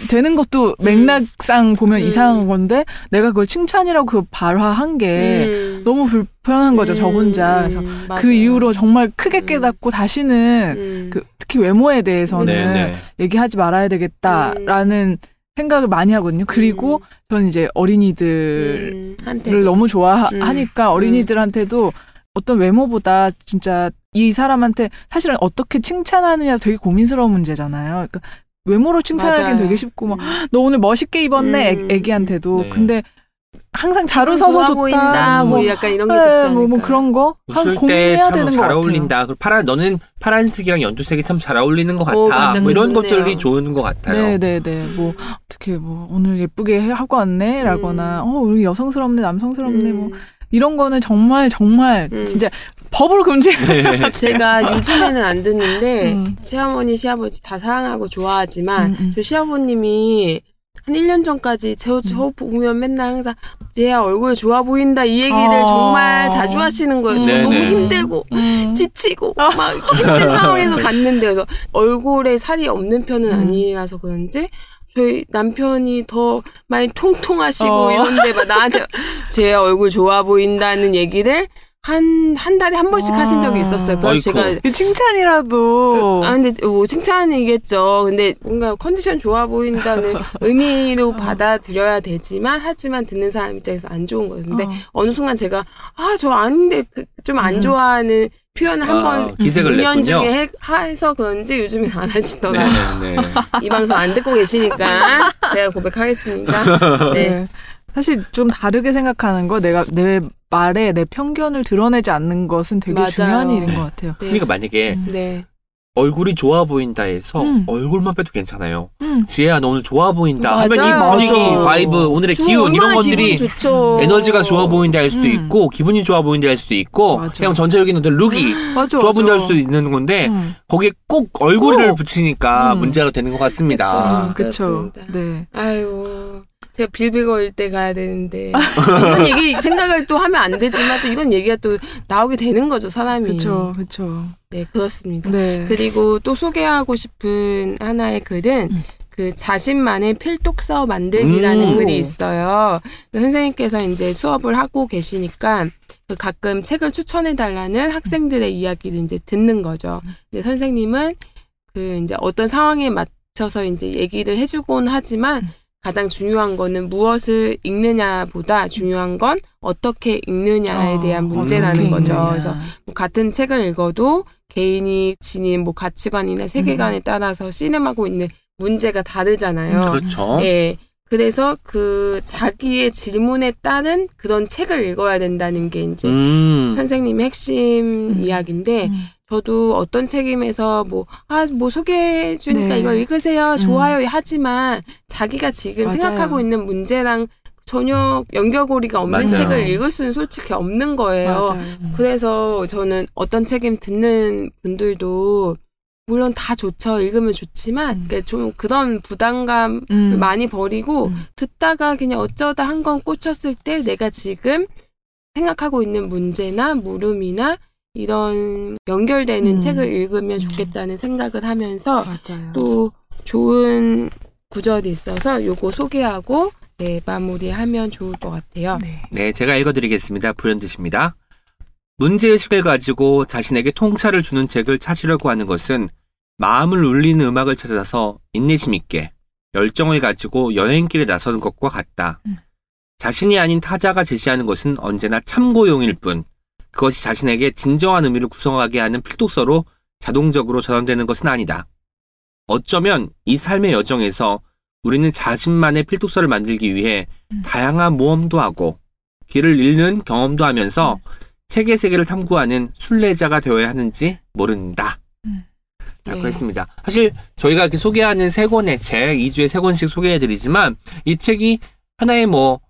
되는 것도 맥락상 보면
음.
이상한 건데 내가 그걸 칭찬이라고 그 발화한 게
음.
너무 불편한 거죠 저
음,
혼자. 그래서
음,
그. 이후로 정말 크게
음.
깨닫고 다시는
음.
그 특히 외모에 대해서는
그쵸.
네네.
얘기하지 말아야 되겠다라는 생각을 많이 하거든요. 그리고 저는 이제 어린이들을
음,
너무 좋아하니까
음.
어린이들한테도 어떤 외모보다 진짜 이 사람한테 사실은 어떻게 칭찬하느냐 되게 고민스러운 문제잖아요. 그러니까 외모로 칭찬하기는. 되게 쉽고 막
음.
너 오늘 멋있게 입었네
음.
애, 애기한테도
네.
근데 항상 웃어서
좋아
좋다
보인다 뭐,
뭐,
약간 이런 게
네,
좋지
뭐,
않을까
뭐 그런 거
웃을
고민해야
때
되는
참것잘
같아요.
어울린다. 그 파란 너는 파란색이랑 연두색이 참 잘 어울리는 것 같아.
오.
뭐 이런
좋네요.
것들이 좋은 것 같아요.
네네네 뭐 어떻게 뭐 오늘 예쁘게 해- 하고 왔네라거나 어 우리 여성스럽네 남성스럽네 뭐
음.
이런 거는 정말 정말
음.
진짜 법으로 금지.
네.
제가 요즘에는 안 듣는데
음.
시어머니 시아버지 다 사랑하고 좋아하지만
음, 음.
저 시아버님이 한 1년 전까지 저, 저 보면 맨날 항상 쟤 얼굴 좋아 보인다 이 얘기를
어.
정말 자주 하시는 거예요. 저
네네.
너무 힘들고
음.
지치고 막 힘든 상황에서 봤는데 그래서 얼굴에 살이 없는 편은
음.
아니라서 그런지 저희 남편이 더 많이 통통하시고
어.
이런데 막 나한테 제 얼굴 좋아 보인다는 얘기를 한, 한 달에 한 번씩
아.
하신 적이 있었어요. 그래서. 제가
이 칭찬이라도
아 근데 뭐 칭찬이겠죠. 근데 뭔가 컨디션 좋아 보인다는 의미로 받아들여야 되지만 하지만 듣는 사람 입장에서 안 좋은 거예요. 근데
어.
어느 순간 제가 아 저 아닌데 좀안
음.
좋아하는 표현을
아,
한번
기색을
2년
냈군요.
중에 해, 해서 그런지 요즘엔 안 하시더라고요.
네 네.
이 방송 안 듣고 계시니까 제가 고백하겠습니다. 네.
네. 사실 좀 다르게 생각하는 거 내가 내 말에 내 편견을 드러내지 않는 것은 되게
맞아요.
중요한 일인
네.
것 같아요.
네.
그러니까 만약에
음.
네.
얼굴이 좋아 보인다 해서
음.
얼굴만 빼도 괜찮아요.
음.
지혜야 너 오늘 좋아 보인다
맞아요.
하면 이 분위기,
맞아.
vibe, 오늘의
저
기운 이런 것들이. 에너지가 좋아 보인다 할 수도
음.
있고 기분이 좋아 보인다 할 수도 있고
맞아.
그냥 전체적인 어떤 룩이
맞아,
좋아 보인다 할
맞아.
수도 있는 건데
음.
거기에 꼭 얼굴을
꼭.
붙이니까
음.
문제가 되는 것 같습니다.
그쵸.
그렇습니다.
네.
아유, 제가 빌빌거릴 때 가야 되는데 이런 얘기 생각을 또 하면 안 되지만 또 이런 얘기가 또 나오게 되는 거죠 사람이.
그쵸, 그쵸.
네 그렇습니다.
네.
그리고 또 소개하고 싶은 하나의 글은
음.
그 자신만의 필독서 만들기라는
음.
글이 있어요. 그 선생님께서 이제 수업을 하고 계시니까 그 가끔 책을 추천해 달라는 학생들의 이야기를 이제 듣는 거죠. 근데 선생님은 그 이제 어떤 상황에 맞춰서 이제 얘기를 해주곤 하지만 가장 중요한 거는 무엇을 읽느냐보다 중요한 건 어떻게 읽느냐에
어,
대한 문제라는
어떻게
거죠.
읽느냐.
그래서 뭐 같은 책을 읽어도 개인이 지닌 뭐 가치관이나 세계관에 따라서 씨름하고 있는 문제가 다르잖아요.
그렇죠.
예. 그래서 그 자기의 질문에 따른 그런 책을 읽어야 된다는 게 이제
음.
선생님의 핵심
음.
이야기인데
음.
저도 어떤 책임에서 뭐, 아, 뭐 소개해 주니까
네.
이거 읽으세요.
음.
좋아요. 하지만 자기가 지금
맞아요.
생각하고 있는 문제랑 전혀 연결고리가 없는
맞아요.
책을 읽을 수는 솔직히 없는 거예요.
맞아요.
그래서 저는 어떤 책임 듣는 분들도 물론 다 좋죠. 읽으면 좋지만
음.
그좀 그런 부담감
음.
많이 버리고
음.
듣다가 그냥 어쩌다 한 건 꽂혔을 때 내가 지금 생각하고 있는 문제나 물음이나 이런 연결되는
음.
책을 읽으면 좋겠다는 생각을 하면서
맞아요.
또 좋은 구절이 있어서 요거 소개하고 네, 마무리하면 좋을 것 같아요.
네.
네, 제가 읽어드리겠습니다. 불현듯입니다. 문제의식을 가지고 자신에게 통찰을 주는 책을 찾으려고 하는 것은 마음을 울리는 음악을 찾아서 인내심 있게 열정을 가지고 여행길에 나서는 것과 같다.
음.
자신이 아닌 타자가 제시하는 것은 언제나 참고용일 뿐 그것이 자신에게 진정한 의미를 구성하게 하는 필독서로 자동적으로 전환되는 것은 아니다. 어쩌면 이 삶의 여정에서 우리는 자신만의 필독서를 만들기 위해
음.
다양한 모험도 하고 길을 잃는 경험도 하면서
음.
책의 세계를 탐구하는 순례자가 되어야 하는지 모른다.
음.
라고
네.
했습니다. 사실 저희가 이렇게 소개하는 세 권의 책, 2주에 세 권씩 소개해드리지만 이 책이 하나의 뭐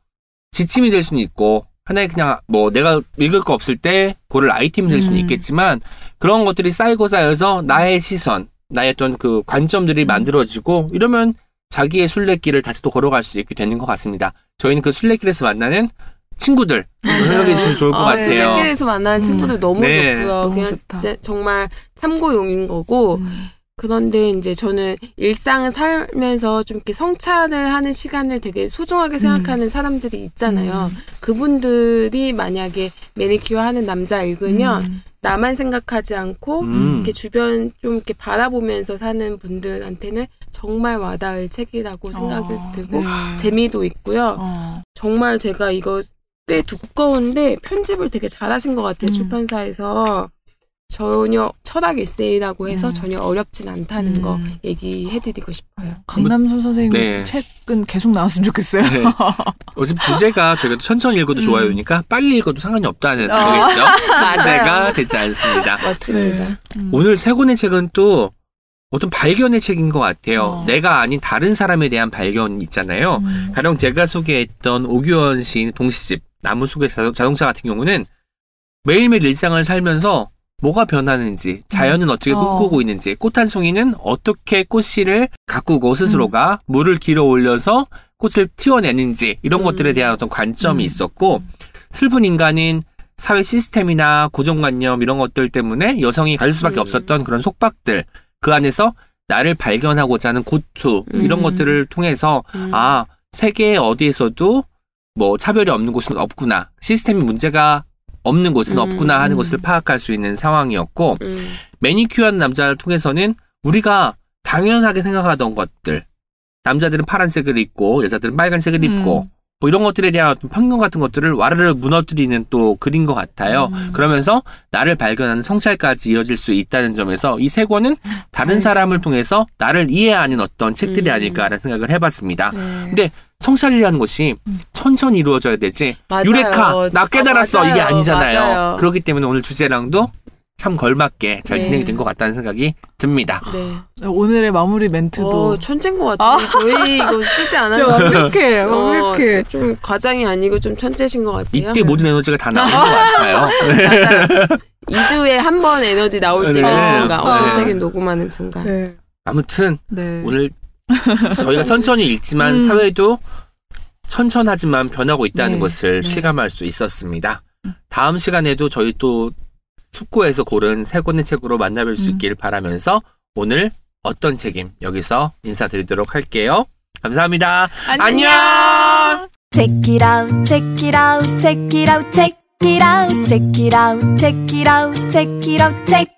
지침이 될 수는 있고 하나의 그냥 뭐 내가 읽을 거 없을 때 고를 아이템이 될 수는
음.
있겠지만 그런 것들이 쌓이고 쌓여서 나의 시선, 나의 어떤 그 관점들이
음.
만들어지고 이러면 자기의 순례길을 다시 또 걸어갈 수 있게 되는 것 같습니다. 저희는 그 순례길에서 만나는 친구들 생각해 주시면 좋을 것
아,
같아요.
길에서 만나는
음.
친구들 너무
네.
좋고요.
너무
그냥
좋다.
정말 참고용인 거고
음.
그런데 이제 저는 일상을 살면서 좀 이렇게 성찰을 하는 시간을 되게 소중하게 생각하는 사람들이 있잖아요.
음.
그분들이 만약에 매니큐어 하는 남자 읽으면
음.
나만 생각하지 않고
음.
이렇게 주변 좀 이렇게 바라보면서 사는 분들한테는 정말 와닿을 책이라고 생각을
어,
들고
네.
재미도 있고요.
어.
정말 제가 이거 꽤 두꺼운데 편집을 되게 잘하신 것 같아요.
음.
출판사에서 전혀 철학 에세이라고 해서
음.
전혀 어렵진 않다는
음.
거 얘기해드리고 싶어요.
강남수 선생님
네.
책은 계속 나왔으면 좋겠어요.
네. 어차피 주제가 저희가 천천히 읽어도
음.
좋아요니까 빨리 읽어도 상관이 없다는
어.
거겠죠.
맞아요.
문제가 되지 않습니다.
멋집니다.
음.
오늘 세 권의 책은 또 어떤 발견의 책인 것 같아요.
어.
내가 아닌 다른 사람에 대한 발견 있잖아요.
음.
가령 제가 소개했던 오규원 시인 동시집 나무 속의 자- 자동차 같은 경우는 매일매일 일상을 살면서 뭐가 변하는지, 자연은 어떻게
어.
꿈꾸고 있는지, 꽃 한 송이는 어떻게 꽃씨를 가꾸고 스스로가 물을 길어 올려서 꽃을 튀어내는지 이런
음.
것들에 대한 어떤 관점이
음.
있었고 슬픈 인간은 사회 시스템이나 고정관념 이런 것들 때문에 여성이 가질 수밖에
음.
없었던 그런 속박들 그 안에서 나를 발견하고자 하는 고투 이런
음.
것들을 통해서
음.
아 세계 어디에서도 뭐 차별이 없는 곳은 없구나 시스템이 문제가 없는 곳은
음.
없구나 하는
음.
것을 파악할 수 있는 상황이었고
음.
매니큐어한 남자를 통해서는 우리가 당연하게 생각하던 것들 남자들은 파란색을 입고 여자들은 빨간색을
음.
입고 뭐 이런 것들에 대한 어떤 편견 같은 것들을 와르르 무너뜨리는 또 글인 것 같아요.
음.
그러면서 나를 발견하는 성찰까지 이어질 수 있다는 점에서 이 세 권은 다른. 사람을 통해서 나를 이해하는 어떤 책들이
음.
아닐까라는 생각을 해봤습니다.
네.
근데 성찰이라는 것이
음.
천천히 이루어져야 되지
맞아요.
유레카 나 깨달았어
아.
이게 아니잖아요.
맞아요.
그렇기 때문에 오늘 주제랑도 참 걸맞게 잘
네.
진행이 된 것 같다는 생각이 듭니다.
네.
오늘의 마무리 멘트도
어, 천재인 것 같아요. 저희 이거 쓰지
저
않아요.
완벽해,
어,
완벽해.
좀 과장이 아니고 좀 천재신 것 같아요.
이때 모든 에너지가 다 나온 것 같아요. 네.
맞아요. 2주에 한 번 에너지 나올 때가
네.
있는가. 어떤
네.
책은 녹음하는 순간.
네.
아무튼
네.
오늘 저희가 천천히 읽지만
음.
사회도 천천하지만 변하고 있다는
네.
것을
네.
실감할 수 있었습니다. 다음 시간에도 저희 또 숙고해서 고른 세 권의 책으로 만나뵐 수
음.
있기를 바라면서 오늘 어떤 책임 여기서 인사드리도록 할게요. 감사합니다.
안녕.
안녕.
Check it out, check it out, check it out, check it out, check it out, check it out, check it out, check.